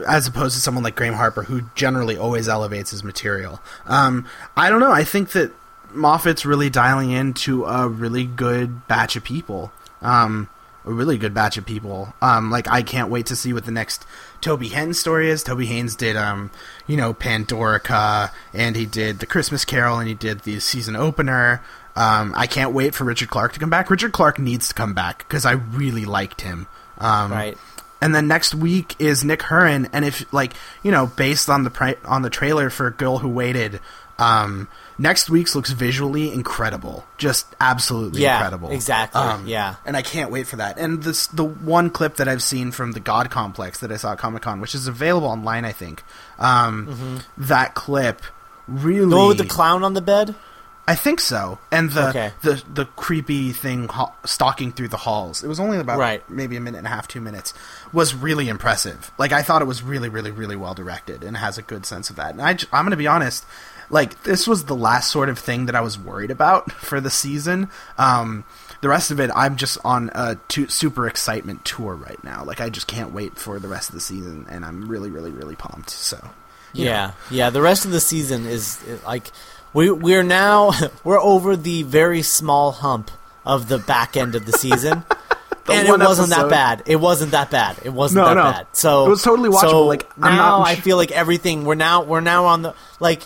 Speaker 2: as opposed to someone like Graeme Harper, who generally always elevates his material. Um, I don't know. I think that Moffat's really dialing into a really good batch of people. Um, a really good batch of people. Um, like I can't wait to see what the next Toby Haynes story is. Toby Haynes did, um, you know, Pandorica, and he did the Christmas Carol, and he did the season opener. Um, I can't wait for Richard Clark to come back. Richard Clark needs to come back because I really liked him. Um,
Speaker 1: Right.
Speaker 2: and then next week is Nick Hurran, and if like you know, based on the pri- on the trailer for Girl Who Waited, um, next week's looks visually incredible, just absolutely
Speaker 1: Yeah,
Speaker 2: incredible.
Speaker 1: exactly,
Speaker 2: Um,
Speaker 1: yeah.
Speaker 2: and I can't wait for that. And this the one clip that I've seen from the God Complex that I saw at Comic Con, which is available online, I think. Um, That clip really
Speaker 1: Mm-hmm. The one with the clown on the bed.
Speaker 2: I think so. And the
Speaker 1: Okay.
Speaker 2: the the creepy thing stalking through the halls. It was only about
Speaker 1: Right.
Speaker 2: maybe a minute and a half, two minutes. Was really impressive. Like I thought it was really, really, really well directed and has a good sense of that. And I, I'm going to be honest. Like this was the last sort of thing that I was worried about for the season. Um, the rest of it, I'm just on a super excitement tour right now. Like I just can't wait for the rest of the season, and I'm really, really, really pumped. So
Speaker 1: Yeah, yeah. The rest of the season is, is like we we're now we're over the very small hump of the back end of the season. and it wasn't that bad. It wasn't that bad. It wasn't
Speaker 2: No,
Speaker 1: that
Speaker 2: no.
Speaker 1: bad. So
Speaker 2: It was totally watchable.
Speaker 1: So
Speaker 2: Like, I'm
Speaker 1: now,
Speaker 2: not-
Speaker 1: I feel like everything. We're now we're now on the like.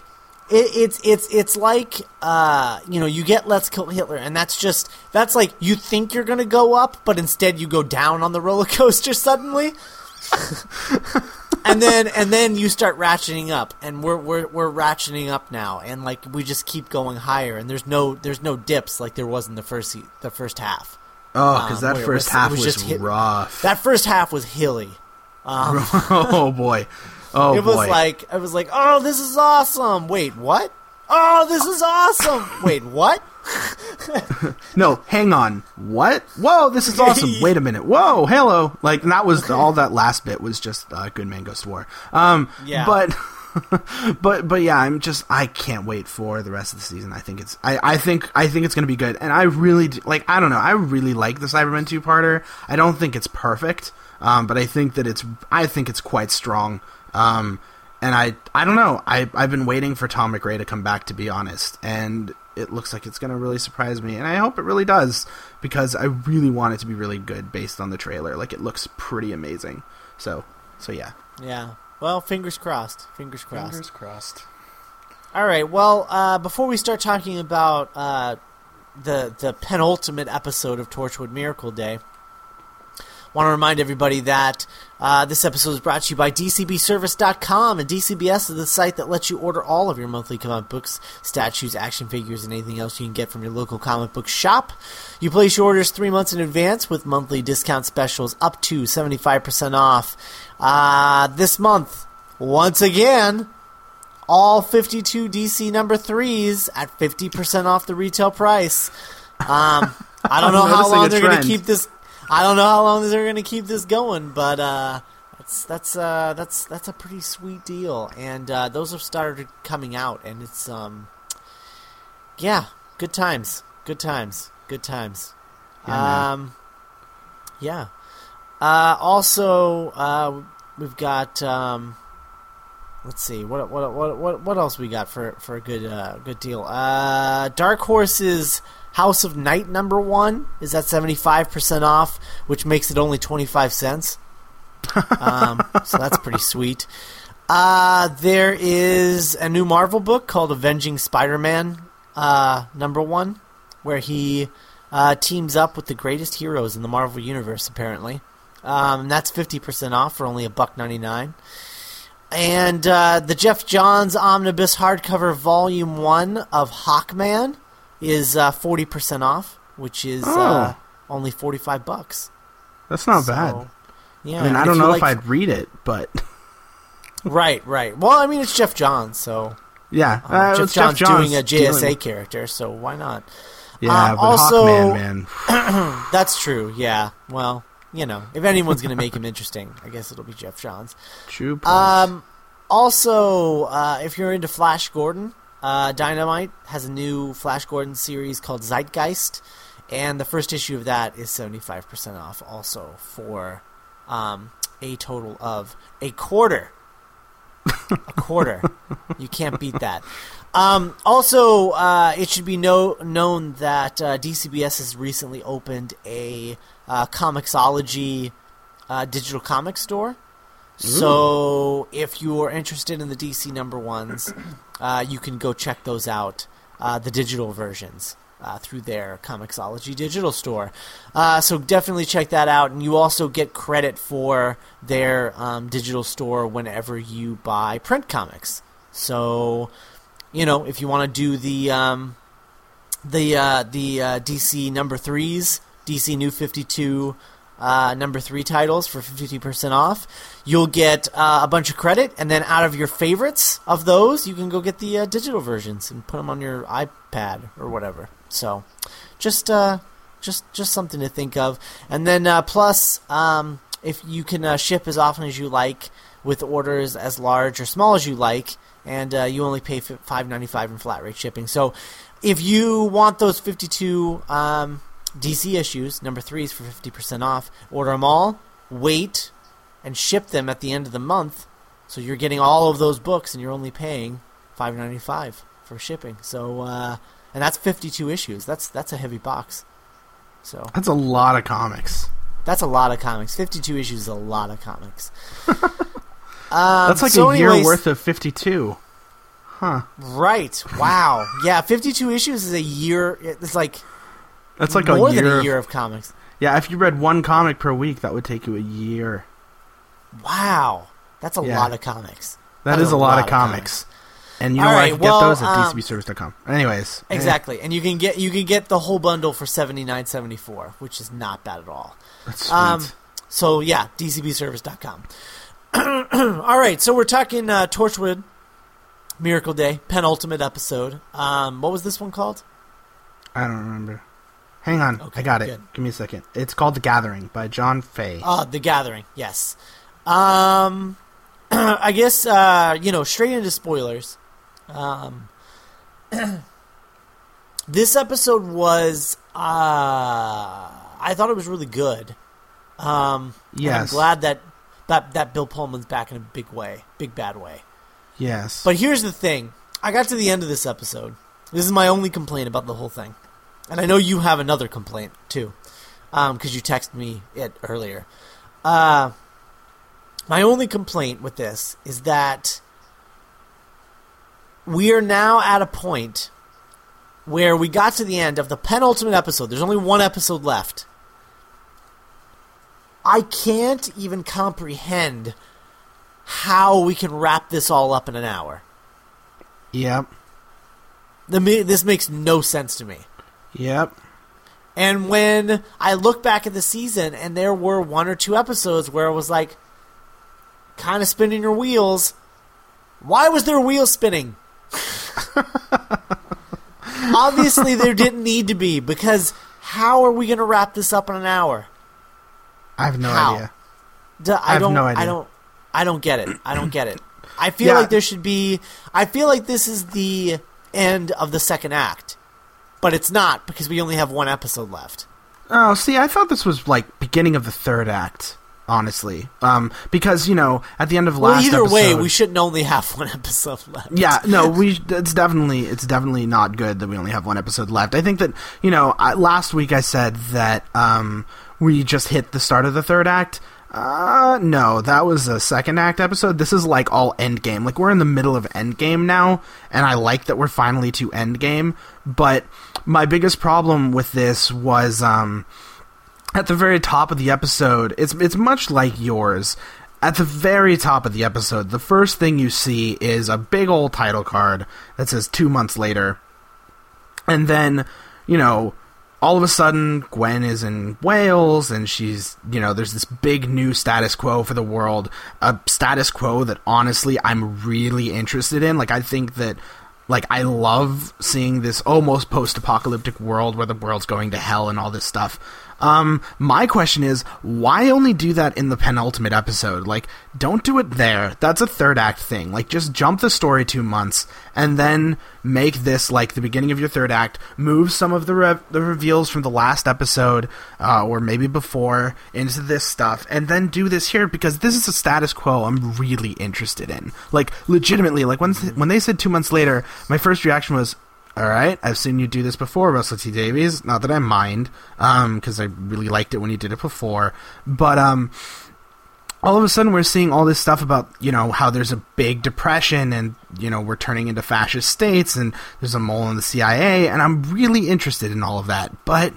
Speaker 1: It, it's it's it's like uh, you know you get Let's Kill Hitler and that's just that's like you think you're gonna go up but instead you go down on the roller coaster suddenly and then and then you start ratcheting up and we're we're we're ratcheting up now and like we just keep going higher and there's no there's no dips like there was in the first the first half.
Speaker 2: oh, because
Speaker 1: Um,
Speaker 2: that first
Speaker 1: was-
Speaker 2: half
Speaker 1: was
Speaker 2: was,
Speaker 1: just hit-
Speaker 2: rough.
Speaker 1: That first half was hilly. Um,
Speaker 2: oh boy. Oh
Speaker 1: it was
Speaker 2: boy.
Speaker 1: like I was like, "Oh, this is awesome." Wait, what? Oh, this is awesome. Wait, what?
Speaker 2: no, hang on. What? Whoa, this is awesome. Wait a minute. Whoa, hello. Like that was all that last bit was just uh, Good Man Goes to War. Um,
Speaker 1: Yeah.
Speaker 2: But. but but yeah, I'm just I can't wait for the rest of the season. I think it's I, I think I think it's gonna be good, and I really do, like I don't know I really like the Cybermen two parter. I don't think it's perfect, um, but I think that it's I think it's quite strong. Um, and I I don't know I I've been waiting for Tom MacRae to come back to be honest, and it looks like it's gonna really surprise me, and I hope it really does because I really want it to be really good based on the trailer. Like it looks pretty amazing. So so yeah.
Speaker 1: Yeah. Well, fingers crossed. Fingers crossed.
Speaker 2: Fingers crossed.
Speaker 1: All right. Well, uh, before we start talking about uh, the the penultimate episode of Torchwood Miracle Day, want to remind everybody that uh, this episode is brought to you by DCBService.com, and DCBS is the site that lets you order all of your monthly comic books, statues, action figures, and anything else you can get from your local comic book shop. You place your orders three months in advance with monthly discount specials up to 75% off. Uh, this month, once again, all 52 DC number threes at 50% off the retail price. Um, I don't know how long they're going to keep this. I don't know how long they're going to keep this going, but uh, that's that's uh, that's that's a pretty sweet deal, and uh, those have started coming out, and it's um, yeah, good times, good times, good times.
Speaker 2: Yeah,
Speaker 1: um, yeah. Uh, also, uh, we've got um, let's see what what what what what else we got for for a good uh, good deal. Uh, Dark Horse's House of Night number one is at seventy five percent off, which makes it only twenty five cents. um, so that's pretty sweet. Uh, there is a new Marvel book called Avenging Spider-Man uh, number one, where he uh, teams up with the greatest heroes in the Marvel universe. Apparently, um, and that's fifty percent off for only a buck ninety nine. And uh, the Geoff Johns Omnibus hardcover volume one of Hawkman is uh, forty percent off, which is uh, only forty five bucks.
Speaker 2: That's not
Speaker 1: So,
Speaker 2: bad.
Speaker 1: Yeah,
Speaker 2: I mean, I don't know
Speaker 1: like-
Speaker 2: if I'd read it, but
Speaker 1: Right, right. Well, I mean, it's Geoff Johns, so
Speaker 2: yeah,
Speaker 1: uh,
Speaker 2: uh,
Speaker 1: Jeff
Speaker 2: it's
Speaker 1: Johns doing a JSA
Speaker 2: dealing-
Speaker 1: character, so why not?
Speaker 2: Yeah,
Speaker 1: Um,
Speaker 2: but
Speaker 1: also-
Speaker 2: Hawkman, man.
Speaker 1: That's true. Yeah. Well, you know, if anyone's going to make him interesting, I guess it'll be Geoff Johns.
Speaker 2: True. point.
Speaker 1: Um, also, uh, if you're into Flash Gordon, uh, Dynamite has a new Flash Gordon series called Zeitgeist, and the first issue of that is 75% off also for um, a total of a quarter. a quarter. You can't beat that. Um, also, uh, it should be no, known that uh, DCBS has recently opened a uh, Comixology uh, digital comic store. So, if you are interested in the DC number ones, uh, you can go check those out, uh, the digital versions, uh, through their Comixology digital store. Uh, so, definitely check that out. And you also get credit for their um, digital store whenever you buy print comics. So, you know, if you want to do the um, the uh, the uh, DC number threes, DC New Fifty Two, uh, number three titles for 50% off. You'll get uh, a bunch of credit, and then out of your favorites of those, you can go get the uh, digital versions and put them on your iPad or whatever. So, just uh, just just something to think of. And then uh, plus, um, if you can uh, ship as often as you like with orders as large or small as you like, and you only pay five ninety five in flat rate shipping. So, if you want those fifty two um, DC issues, number three is for fifty percent off, order them all. Wait and ship them at the end of the month. So you're getting all of those books, and you're only paying five ninety five for shipping. So, uh, and that's fifty two issues. That's that's a heavy box. So
Speaker 2: that's a lot of comics.
Speaker 1: That's a lot of comics. Fifty two issues is a lot of comics.
Speaker 2: um, that's like so a year anyways, worth of fifty two. Huh.
Speaker 1: Right. Wow. yeah, 52 issues is a year. It's like
Speaker 2: that's like
Speaker 1: more
Speaker 2: a year
Speaker 1: than a
Speaker 2: of,
Speaker 1: year of comics.
Speaker 2: Yeah, if you read one comic per week, that would take you a year.
Speaker 1: Wow, that's a yeah. lot of comics.
Speaker 2: that, that is, is, a lot, lot of comics. comics. And you know right, I can well, get those at um, dcbservice.com. Anyways,
Speaker 1: exactly, eh. and you can get you can get the whole bundle for seventy nine seventy four, which is not bad at all.
Speaker 2: That's sweet. Um,
Speaker 1: so yeah, dcbservice.com. all right, so we're talking uh, Torchwood Miracle Day penultimate episode. Um, what was this one called?
Speaker 2: I don't remember. Hang on, okay, I got it. Good. Give me a second. It's called The Gathering by John Fay.
Speaker 1: Oh, The Gathering. Yes. Um, I guess uh, you know straight into spoilers. Um, this episode was uh, I thought it was really good. Um, yes, I'm glad that that that Bill Pullman's back in a big way, big bad way.
Speaker 2: Yes,
Speaker 1: but here's the thing: I got to the end of this episode. This is my only complaint about the whole thing, and I know you have another complaint too, because um, you texted me it earlier. Uh, my only complaint with this is that we are now at a point where we got to the end of the penultimate episode. There's only one episode left. I can't even comprehend how we can wrap this all up in an hour.
Speaker 2: Yep.
Speaker 1: The, this makes no sense to me.
Speaker 2: Yep.
Speaker 1: And when I look back at the season and there were one or two episodes where it was like kind of spinning your wheels, why was there wheels spinning? Obviously, there didn't need to be because how are we going to wrap this up in an hour?
Speaker 2: I have no how? idea.
Speaker 1: D- I, I don't. No I don't. I don't get it. I don't get it. I feel yeah. like there should be. I feel like this is the end of the second act, but it's not because we only have one episode left.
Speaker 2: Oh, see, I thought this was like beginning of the third act honestly. Um, because you know, at the end of last
Speaker 1: well, either
Speaker 2: episode,
Speaker 1: way, we shouldn't only have one episode left.
Speaker 2: Yeah, no, we. It's definitely it's definitely not good that we only have one episode left. I think that you know, I, last week I said that um, we just hit the start of the third act. Uh, no, that was a second act episode. This is like all Endgame. Like we're in the middle of Endgame now, and I like that we're finally to Endgame. But my biggest problem with this was um at the very top of the episode, it's it's much like yours. At the very top of the episode, the first thing you see is a big old title card that says two months later. And then, you know, all of a sudden, Gwen is in Wales and she's, you know, there's this big new status quo for the world. A status quo that honestly I'm really interested in. Like, I think that like I love seeing this almost post-apocalyptic world where the world's going to hell and all this stuff. Um, my question is, why only do that in the penultimate episode? Like, don't do it there. That's a third act thing. Like, just jump the story two months and then make this like the beginning of your third act. Move some of the re- the reveals from the last episode, uh, or maybe before, into this stuff, and then do this here because this is a status quo I'm really interested in. Like, legitimately, like when when they said two months later, my first reaction was, all right, I've seen you do this before, Russell T Davies. Not that I mind, because um, I really liked it when you did it before. But um, all of a sudden, we're seeing all this stuff about you know how there's a big depression, and you know we're turning into fascist states, and there's a mole in the CIA, and I'm really interested in all of that. But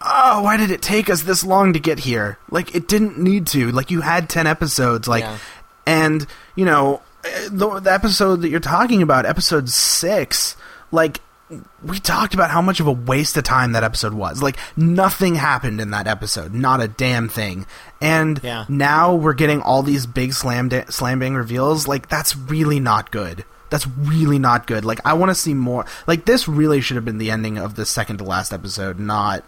Speaker 2: oh, why did it take us this long to get here? Like it didn't need to. Like you had ten episodes, like, yeah. and you know the, the episode that you're talking about, episode six like we talked about how much of a waste of time that episode was. Like nothing happened in that episode, not a damn thing. And
Speaker 1: Yeah.
Speaker 2: now we're getting all these big slam da- slam bang reveals. Like that's really not good. That's really not good. Like I want to see more. Like this really should have been the ending of the second to last episode, not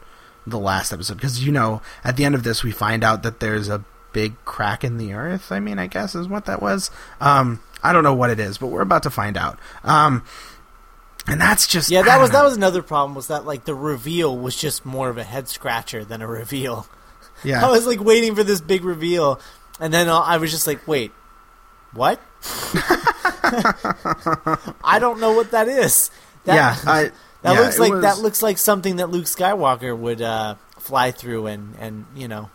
Speaker 2: the last episode. Because you know, at the end of this, we find out that there's a big crack in the earth. I mean, I guess is what that was. Um, I don't know what it is, but we're about to find out. Um, and that's just
Speaker 1: Yeah, that was
Speaker 2: know.
Speaker 1: that was another problem. Was that like the reveal was just more of a head scratcher than a reveal.
Speaker 2: yeah.
Speaker 1: I was like waiting for this big reveal, and then I was just like, wait, what? I don't know what that is. That,
Speaker 2: yeah, I,
Speaker 1: that
Speaker 2: yeah,
Speaker 1: looks like
Speaker 2: was-
Speaker 1: that looks like something that Luke Skywalker would uh, fly through and and you know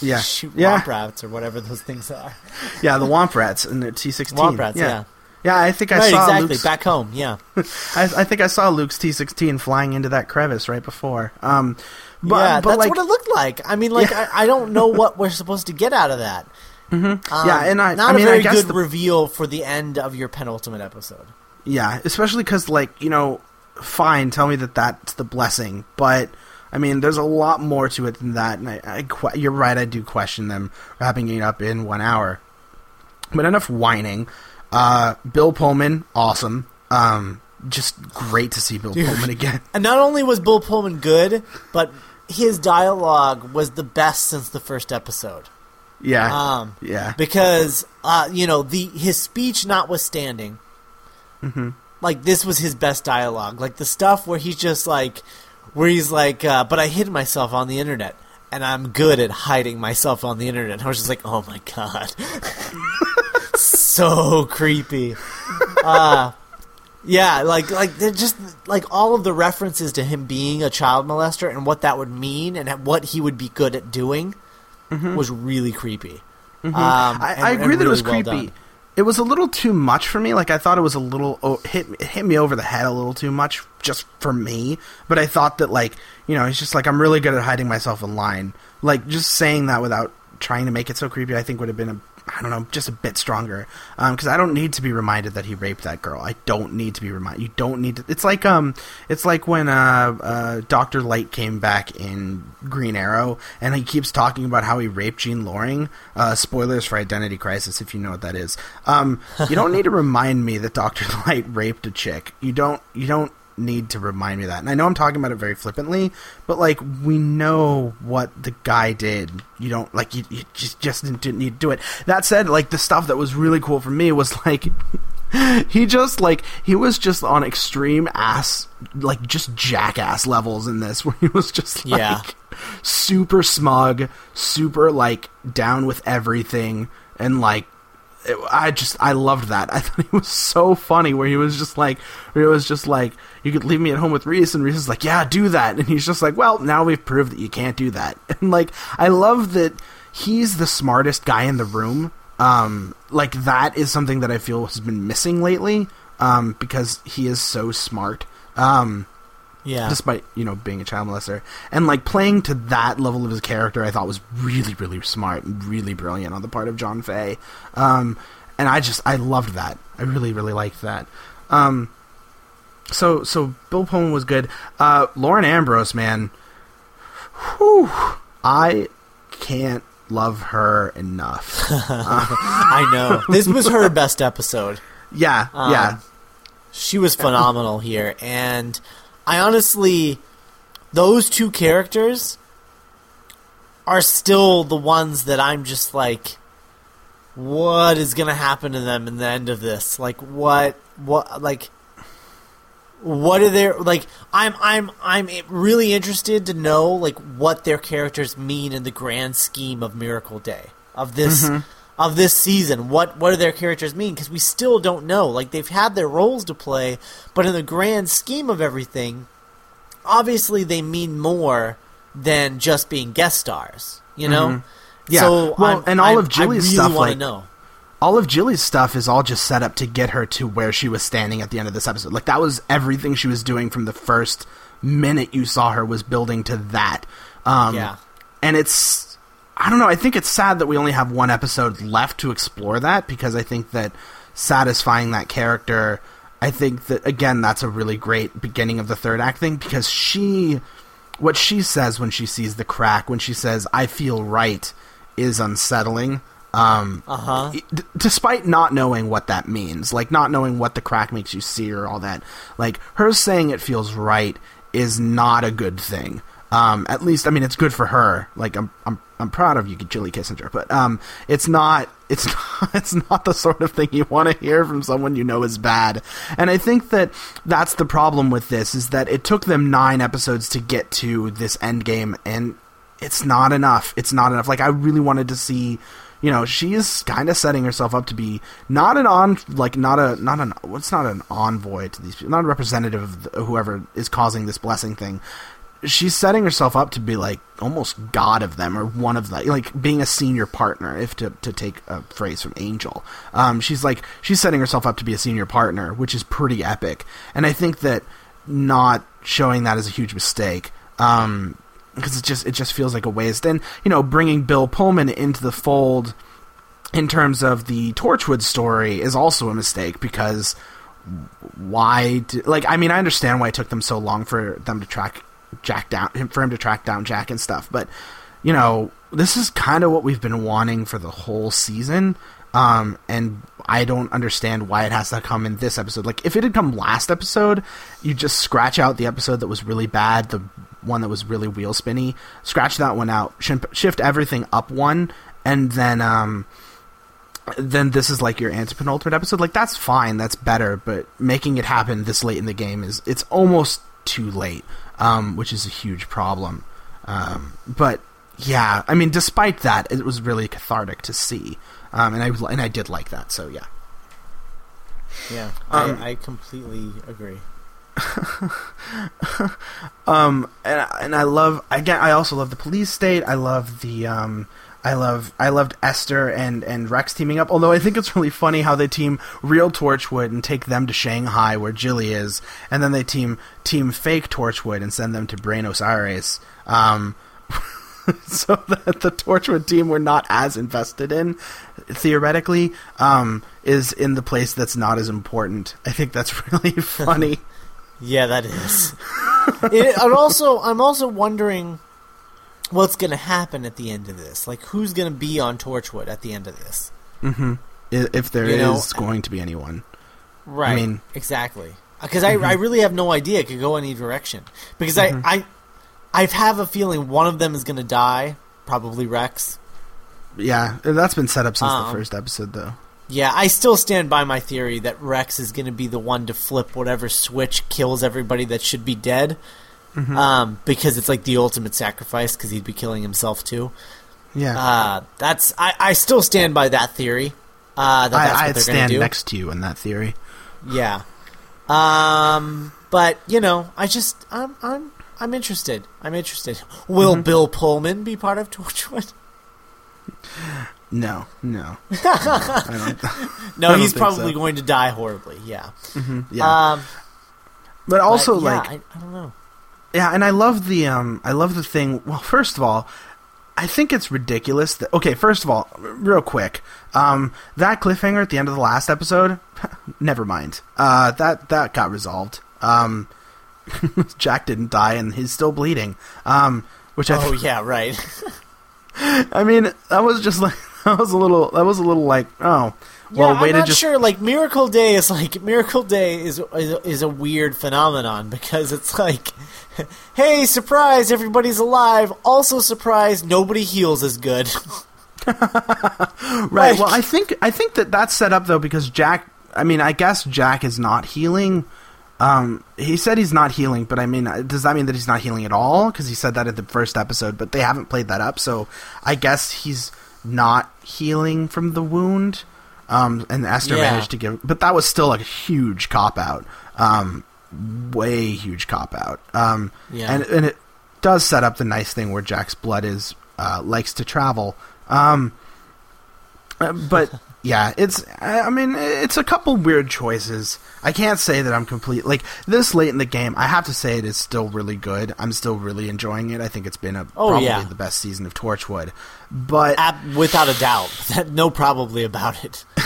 Speaker 2: yeah,
Speaker 1: shoot
Speaker 2: yeah,
Speaker 1: womp rats or whatever those things are.
Speaker 2: yeah, the Womp Rats and the T sixteen.
Speaker 1: Womp rats, yeah.
Speaker 2: yeah. I think I
Speaker 1: right,
Speaker 2: saw
Speaker 1: exactly.
Speaker 2: Luke's,
Speaker 1: Back home, yeah.
Speaker 2: I, I think I saw Luke's T sixteen flying into that crevice right before. Um, but,
Speaker 1: yeah,
Speaker 2: but
Speaker 1: that's
Speaker 2: like,
Speaker 1: what it looked like. I mean, like
Speaker 2: Yeah.
Speaker 1: I, I don't know what we're supposed to get out of that. Mm-hmm.
Speaker 2: Yeah, and I-
Speaker 1: not
Speaker 2: I mean,
Speaker 1: a
Speaker 2: I
Speaker 1: very good
Speaker 2: the-
Speaker 1: reveal for the end of your penultimate episode.
Speaker 2: Yeah, especially because, like, you know, fine, tell me that that's the blessing, but I mean, there's a lot more to it than that. And I, I que- you're right, I do question them wrapping it up in one hour. But enough whining. Uh, Bill Pullman, awesome. Um, just great to see Bill Pullman again.
Speaker 1: And not only was Bill Pullman good, but his dialogue was the best since the first episode.
Speaker 2: Yeah,
Speaker 1: Um,
Speaker 2: yeah,
Speaker 1: because uh, you know the his speech notwithstanding,
Speaker 2: Mm-hmm.
Speaker 1: like this was his best dialogue. Like the stuff where he's just like, where he's like, uh, "But I hid myself on the internet, and I'm good at hiding myself on the internet." I was just like, "Oh my god, so creepy." Uh, yeah, like like they're just like all of the references to him being a child molester and what that would mean and what he would be good at doing was really creepy. Um,
Speaker 2: Mm-hmm. I,
Speaker 1: and-
Speaker 2: I agree that it was
Speaker 1: really well
Speaker 2: creepy. It was a little too much for me. Like I thought it was a little oh, hit it hit me over the head a little too much just for me. But I thought that like you know it's just like I'm really good at hiding myself in line. Like just saying that without trying to make it so creepy, I think would have been a I don't know just a bit stronger. Because I don't need to be reminded that he raped that girl. I don't need to be reminded. You don't need to. It's like um it's like when uh, uh Doctor Light came back in Green Arrow and he keeps talking about how he raped Jean Loring. Uh, spoilers for Identity Crisis if you know what that is. Um, you don't need to remind me that Doctor Light raped a chick. You don't. You don't need to remind me that. And I know I'm talking about it very flippantly, but like we know what the guy did. You don't like you, you just just didn't need to do it. That said, like the stuff that was really cool for me was like he just like he was just on extreme ass like just jackass levels in this where he was just like
Speaker 1: Yeah.
Speaker 2: super smug, super like down with everything and like it, I just I loved that. I thought it was so funny where he was just like where he was just like you could leave me at home with Reese and Reese is like yeah do that. And he's just like well now we've proved that you can't do that. And like I love that he's the smartest guy in the room. Um like that is something that I feel has been missing lately um because he is so smart. Um
Speaker 1: Yeah.
Speaker 2: despite you know being a child molester. And like playing to that level of his character i thought was really really smart and really brilliant on the part of john fay um, and i just i loved that. I really really liked that. Um, so so bill pullman was good. Uh, lauren ambrose man. Whew, i can't love her enough.
Speaker 1: I know. This was her best episode.
Speaker 2: yeah
Speaker 1: Um,
Speaker 2: yeah
Speaker 1: She was phenomenal here, and I honestly, those two characters are still the ones that I'm just like, what is to happen to them in the end of this? Like, what, what, like, what are their like? I'm, I'm, I'm really interested to know like what their characters mean in the grand scheme of Miracle Day of this mm-hmm. Of this season. What what do their characters mean? Because we still don't know. Like they've had their roles to play, but in the grand scheme of everything, obviously they mean more than just being guest stars. You know.
Speaker 2: Yeah.
Speaker 1: So
Speaker 2: Well,
Speaker 1: I'm-
Speaker 2: and all
Speaker 1: I'm-
Speaker 2: of Jilly's
Speaker 1: I really
Speaker 2: stuff, like-
Speaker 1: know.
Speaker 2: all of Jilly's stuff is all just set up to get her to where she was standing at the end of this episode. Like that was everything she was doing from the first minute you saw her was building to that. Um,
Speaker 1: Yeah.
Speaker 2: and it's I don't know. I think it's sad that we only have one episode left to explore that because I think that satisfying that character. I think that again, that's a really great beginning of the third act thing because she, what she says when she sees the crack, when she says "I feel right," is unsettling. Um,
Speaker 1: Uh-huh.
Speaker 2: d- despite not knowing what that means, like not knowing what the crack makes you see or all that, like her saying it feels right is not a good thing. Um, at least, I mean, it's good for her. Like, I'm, I'm, I'm proud of you, Jilly Kitzinger, but um, it's not, it's not, it's not the sort of thing you want to hear from someone you know is bad. And I think that that's the problem with this is that it took them nine episodes to get to this end game, and it's not enough. It's not enough. Like, I really wanted to see you know she is kind of setting herself up to be not an on like not a not an what's not an envoy to these people not a representative of whoever is causing this blessing thing she's setting herself up to be like almost god of them or one of them like being a senior partner if to, to take a phrase from angel um, she's like she's setting herself up to be a senior partner which is pretty epic and i think that not showing that is a huge mistake um, because it just it just feels like a waste. And you know, bringing Bill Pullman into the fold in terms of the Torchwood story is also a mistake because why? Do, like, I mean, I understand why it took them so long for them to track Jack down, him for him to track down Jack and stuff, but you know, this is kind of what we've been wanting for the whole season. Um, and I don't understand why it has to come in this episode. Like, if it had come last episode, you just scratch out the episode that was really bad, the one that was really wheel spinny, scratch that one out, shift everything up one, and then um, then this is like your antepenultimate episode. Like, that's fine, that's better, but making it happen this late in the game is it's almost too late, um, which is a huge problem. Um, but yeah, I mean, despite that, it was really cathartic to see. Um, and I and I did like that. So yeah,
Speaker 1: Yeah,
Speaker 2: Um,
Speaker 1: I, I completely agree.
Speaker 2: um, and I- and I love again. I also love the police state. I love the um, I love I loved Esther and and Rex teaming up. Although I think it's really funny how they team real Torchwood and take them to Shanghai where Jilly is, and then they team team fake Torchwood and send them to Buenos Aires. Um, so that the Torchwood team we're not as invested in, theoretically, um, is in the place that's not as important. I think that's really funny.
Speaker 1: Yeah, that is. it, and also, I'm also wondering what's going to happen at the end of this. Like, who's going to be on Torchwood at the end of this?
Speaker 2: hmm If there is
Speaker 1: You know,
Speaker 2: going to be anyone.
Speaker 1: Right.
Speaker 2: mean-
Speaker 1: exactly. Because I, I really have no idea. It could go any direction. Because I, I, I have a feeling one of them is going to die. Probably Rex.
Speaker 2: Yeah, that's been set up since
Speaker 1: Um,
Speaker 2: the first episode, though.
Speaker 1: Yeah, I still stand by my theory that Rex is going to be the one to flip whatever switch kills everybody that should be dead.
Speaker 2: Mm-hmm.
Speaker 1: Um, because it's like the ultimate sacrifice. Because he'd be killing himself too.
Speaker 2: Yeah,
Speaker 1: Uh, that's I, I still stand by that theory. Uh, that that's
Speaker 2: I,
Speaker 1: what
Speaker 2: I'd
Speaker 1: they're
Speaker 2: stand
Speaker 1: do.
Speaker 2: next to you in that theory.
Speaker 1: Yeah. Um, but you know, I just I'm I'm I'm interested. I'm interested. Will
Speaker 2: Mm-hmm.
Speaker 1: Bill Pullman be part of Torchwood?
Speaker 2: No, no, I don't.
Speaker 1: No,
Speaker 2: I don't
Speaker 1: he's probably
Speaker 2: so.
Speaker 1: going to die horribly. Yeah.
Speaker 2: Yeah,
Speaker 1: Um,
Speaker 2: but also
Speaker 1: but, yeah,
Speaker 2: like
Speaker 1: I, I don't know.
Speaker 2: Yeah, and I love the um I love the thing. Well, first of all, I think it's ridiculous that Okay, first of all, real quick. Um that cliffhanger at the end of the last episode, never mind. Uh that that got resolved. Um Jack didn't die and he's still bleeding. Um which I
Speaker 1: Oh yeah, right.
Speaker 2: I mean, that was just like that was a little that was a little like, oh,
Speaker 1: yeah,
Speaker 2: way
Speaker 1: I'm not
Speaker 2: just
Speaker 1: sure. Like Miracle Day is like Miracle Day is, is is a weird phenomenon because it's like, hey, surprise, everybody's alive. Also, surprise, nobody heals as good.
Speaker 2: Right.
Speaker 1: Like-
Speaker 2: well, I think I think that that's set up though because Jack. I mean, I guess Jack is not healing. Um, he said he's not healing, but I mean, uh, does that mean that he's not healing at all? Because he said that at the first episode, but they haven't played that up, so I guess he's not healing from the wound. Um, and Esther
Speaker 1: Yeah.
Speaker 2: managed to give, but that was still like a huge cop out. Um, way huge cop out. Um,
Speaker 1: Yeah.
Speaker 2: and and it does set up the nice thing where Jack's blood is uh, likes to travel. Um, uh, but yeah, it's. I I mean, it's a couple weird choices. I can't say that I'm complete. Like this late in the game, I have to say it is still really good. I'm still really enjoying it. I think it's been a
Speaker 1: Oh,
Speaker 2: probably
Speaker 1: yeah.
Speaker 2: the best season of Torchwood. But
Speaker 1: Ab- without a doubt, that no probably about it.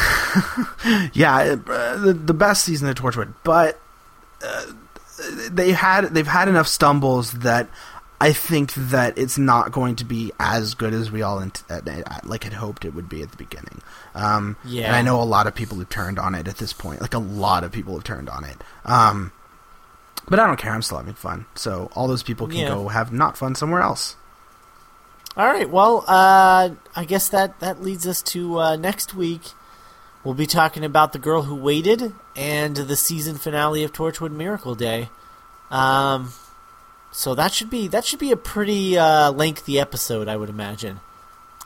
Speaker 2: yeah, it, uh, the, the best season of Torchwood, but uh, they had they've had enough stumbles that I think that it's not going to be as good as we all int- uh, like had hoped it would be at the beginning. Um,
Speaker 1: Yeah.
Speaker 2: and I know a lot of people have turned on it at this point. Like a lot of people have turned on it. Um, but I don't care. I'm still having fun. So all those people can
Speaker 1: Yeah.
Speaker 2: go have not fun somewhere else.
Speaker 1: All right. Well, uh, I guess that that leads us to uh, next week. We'll be talking about the girl who waited and the season finale of Torchwood Miracle Day. Um, so that should be that should be a pretty uh, lengthy episode, I would imagine.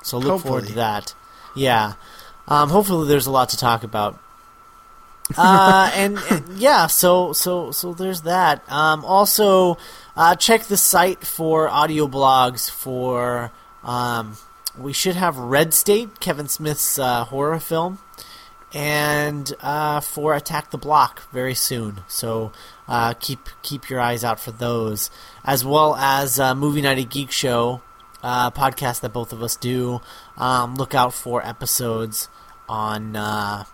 Speaker 1: So look forward to that. Yeah. Um, hopefully, there's a lot to talk about. uh, and, and yeah, so so so there's that. Um, also, uh, check the site for audio blogs for. Um, we should have Red State, Kevin Smith's uh, horror film, and uh, for Attack the Block very soon. So uh, keep keep your eyes out for those, as well as uh, Movie Night at Geek Show uh, podcast that both of us do. Um, look out for episodes on uh,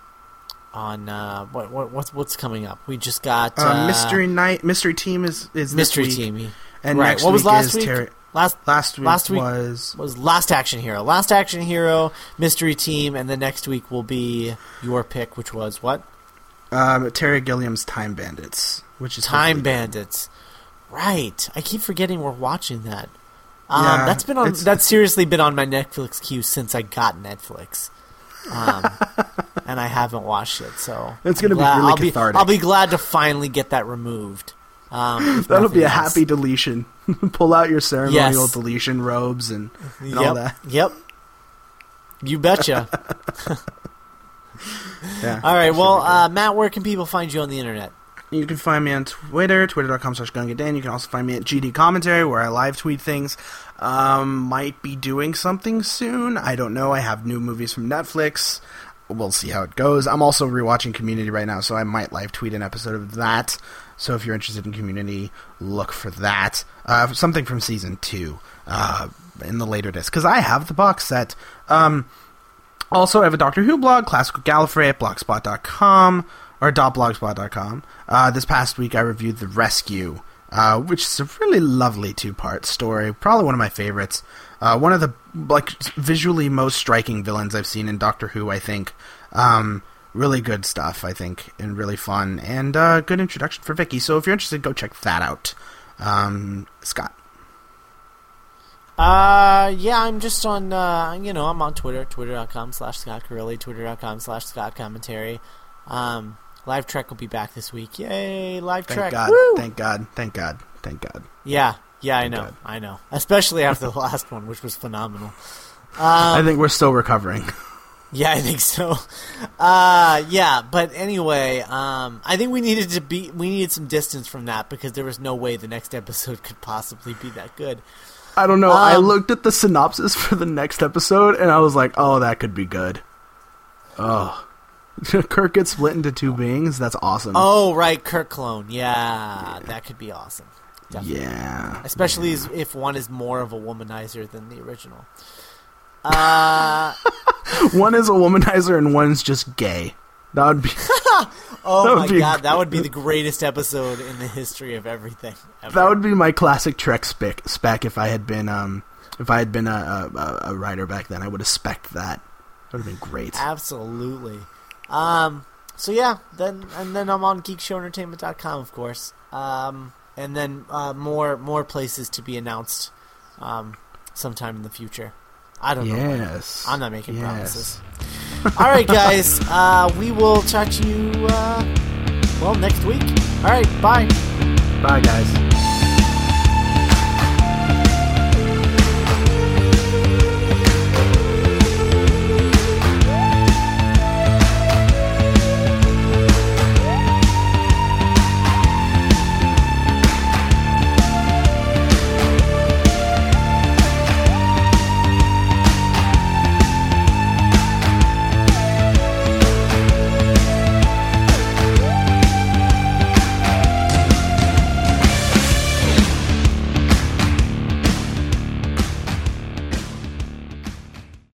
Speaker 1: on uh, what, what what's what's coming up. We just got
Speaker 2: Uh, Mystery Night, Mystery Team is is this
Speaker 1: Mystery
Speaker 2: week,
Speaker 1: Team.
Speaker 2: and
Speaker 1: right.
Speaker 2: next
Speaker 1: what was last
Speaker 2: is
Speaker 1: week?
Speaker 2: Terry-
Speaker 1: Last
Speaker 2: last week
Speaker 1: Last week
Speaker 2: was
Speaker 1: was Last Action Hero. Last Action Hero, Mystery Team, and the next week will be your pick, which was what?
Speaker 2: um, Terry Gilliam's Time Bandits, which is
Speaker 1: Time Bandits. Right. I keep forgetting we're watching that. Um,
Speaker 2: Yeah,
Speaker 1: that's been on. That's seriously been on my Netflix queue since I got Netflix, um, and I haven't watched it. So
Speaker 2: It's gonna be really
Speaker 1: I'll be,
Speaker 2: cathartic.
Speaker 1: I'll be glad to finally get that removed. Um,
Speaker 2: That'll be a
Speaker 1: else.
Speaker 2: happy deletion. Pull out your ceremonial
Speaker 1: Yes.
Speaker 2: deletion robes and, and
Speaker 1: Yep.
Speaker 2: all that.
Speaker 1: Yep. You betcha.
Speaker 2: Yeah.
Speaker 1: All right. Well, uh, Matt, where can people find you on the internet?
Speaker 2: You can find me on Twitter, twitter.com slash gungadan. You can also find me at GD Commentary, where I live tweet things. Um, might be doing something soon. I don't know. I have new movies from Netflix. We'll see how it goes. I'm also rewatching Community right now, so I might live tweet an episode of that. So if you're interested in Community, look for that. Uh, something from season two uh, in the later disc, because I have the box set. Um, also, I have a Doctor Who blog, Classical Gallifrey at blogspot.com, or .blogspot.com. Uh, this past week I reviewed The Rescue, uh, which is a really lovely two-part story, probably one of my favorites. Uh, one of the like visually most striking villains I've seen in Doctor Who, I think. Um, really good stuff, I think, and really fun, and uh, good introduction for Vicki. So if you're interested, go check that out. Um, Scott.
Speaker 1: Uh, yeah, I'm just on, uh, you know, I'm on Twitter, twitter.com slash Scott Corelli, twitter.com slash Scott Commentary. Um, Live Trek will be back this week. Yay, Live
Speaker 2: Thank
Speaker 1: Trek.
Speaker 2: God,
Speaker 1: Woo!
Speaker 2: thank God, thank God, thank God.
Speaker 1: Yeah, yeah, I know,
Speaker 2: God.
Speaker 1: I know. Especially after the last one, which was phenomenal.
Speaker 2: I
Speaker 1: Um,
Speaker 2: think we're still recovering.
Speaker 1: yeah, I think so. Uh, yeah, but anyway, um, I think we needed to be, we needed some distance from that because there was no way the next episode could possibly be that good.
Speaker 2: I don't know. I
Speaker 1: Um,
Speaker 2: looked at the synopsis for the next episode and I was like, "Oh, that could be good." Oh, Kirk gets split into two beings. That's awesome.
Speaker 1: Oh, right, Kirk clone. Yeah, that could be awesome. Definitely.
Speaker 2: yeah.
Speaker 1: Especially as if one is more of a womanizer than the original. Uh,
Speaker 2: one is a womanizer and one's just gay. That would be
Speaker 1: oh
Speaker 2: That
Speaker 1: my
Speaker 2: be
Speaker 1: god, that would be the greatest episode in the history of everything. Ever.
Speaker 2: that would be my classic Trek spec. Spec if I had been um if I had been a a, a writer back then, I would have spec that. That would have been great.
Speaker 1: Absolutely. Um, so yeah, then and then I'm on geekshowentertainment.com, of course. Um, and then uh, more more places to be announced um, sometime in the future. I don't know.
Speaker 2: Yes.
Speaker 1: I'm not making
Speaker 2: Yes.
Speaker 1: promises. All right, guys. Uh, we will talk to you uh, well next week. All right. Bye.
Speaker 2: Bye, guys.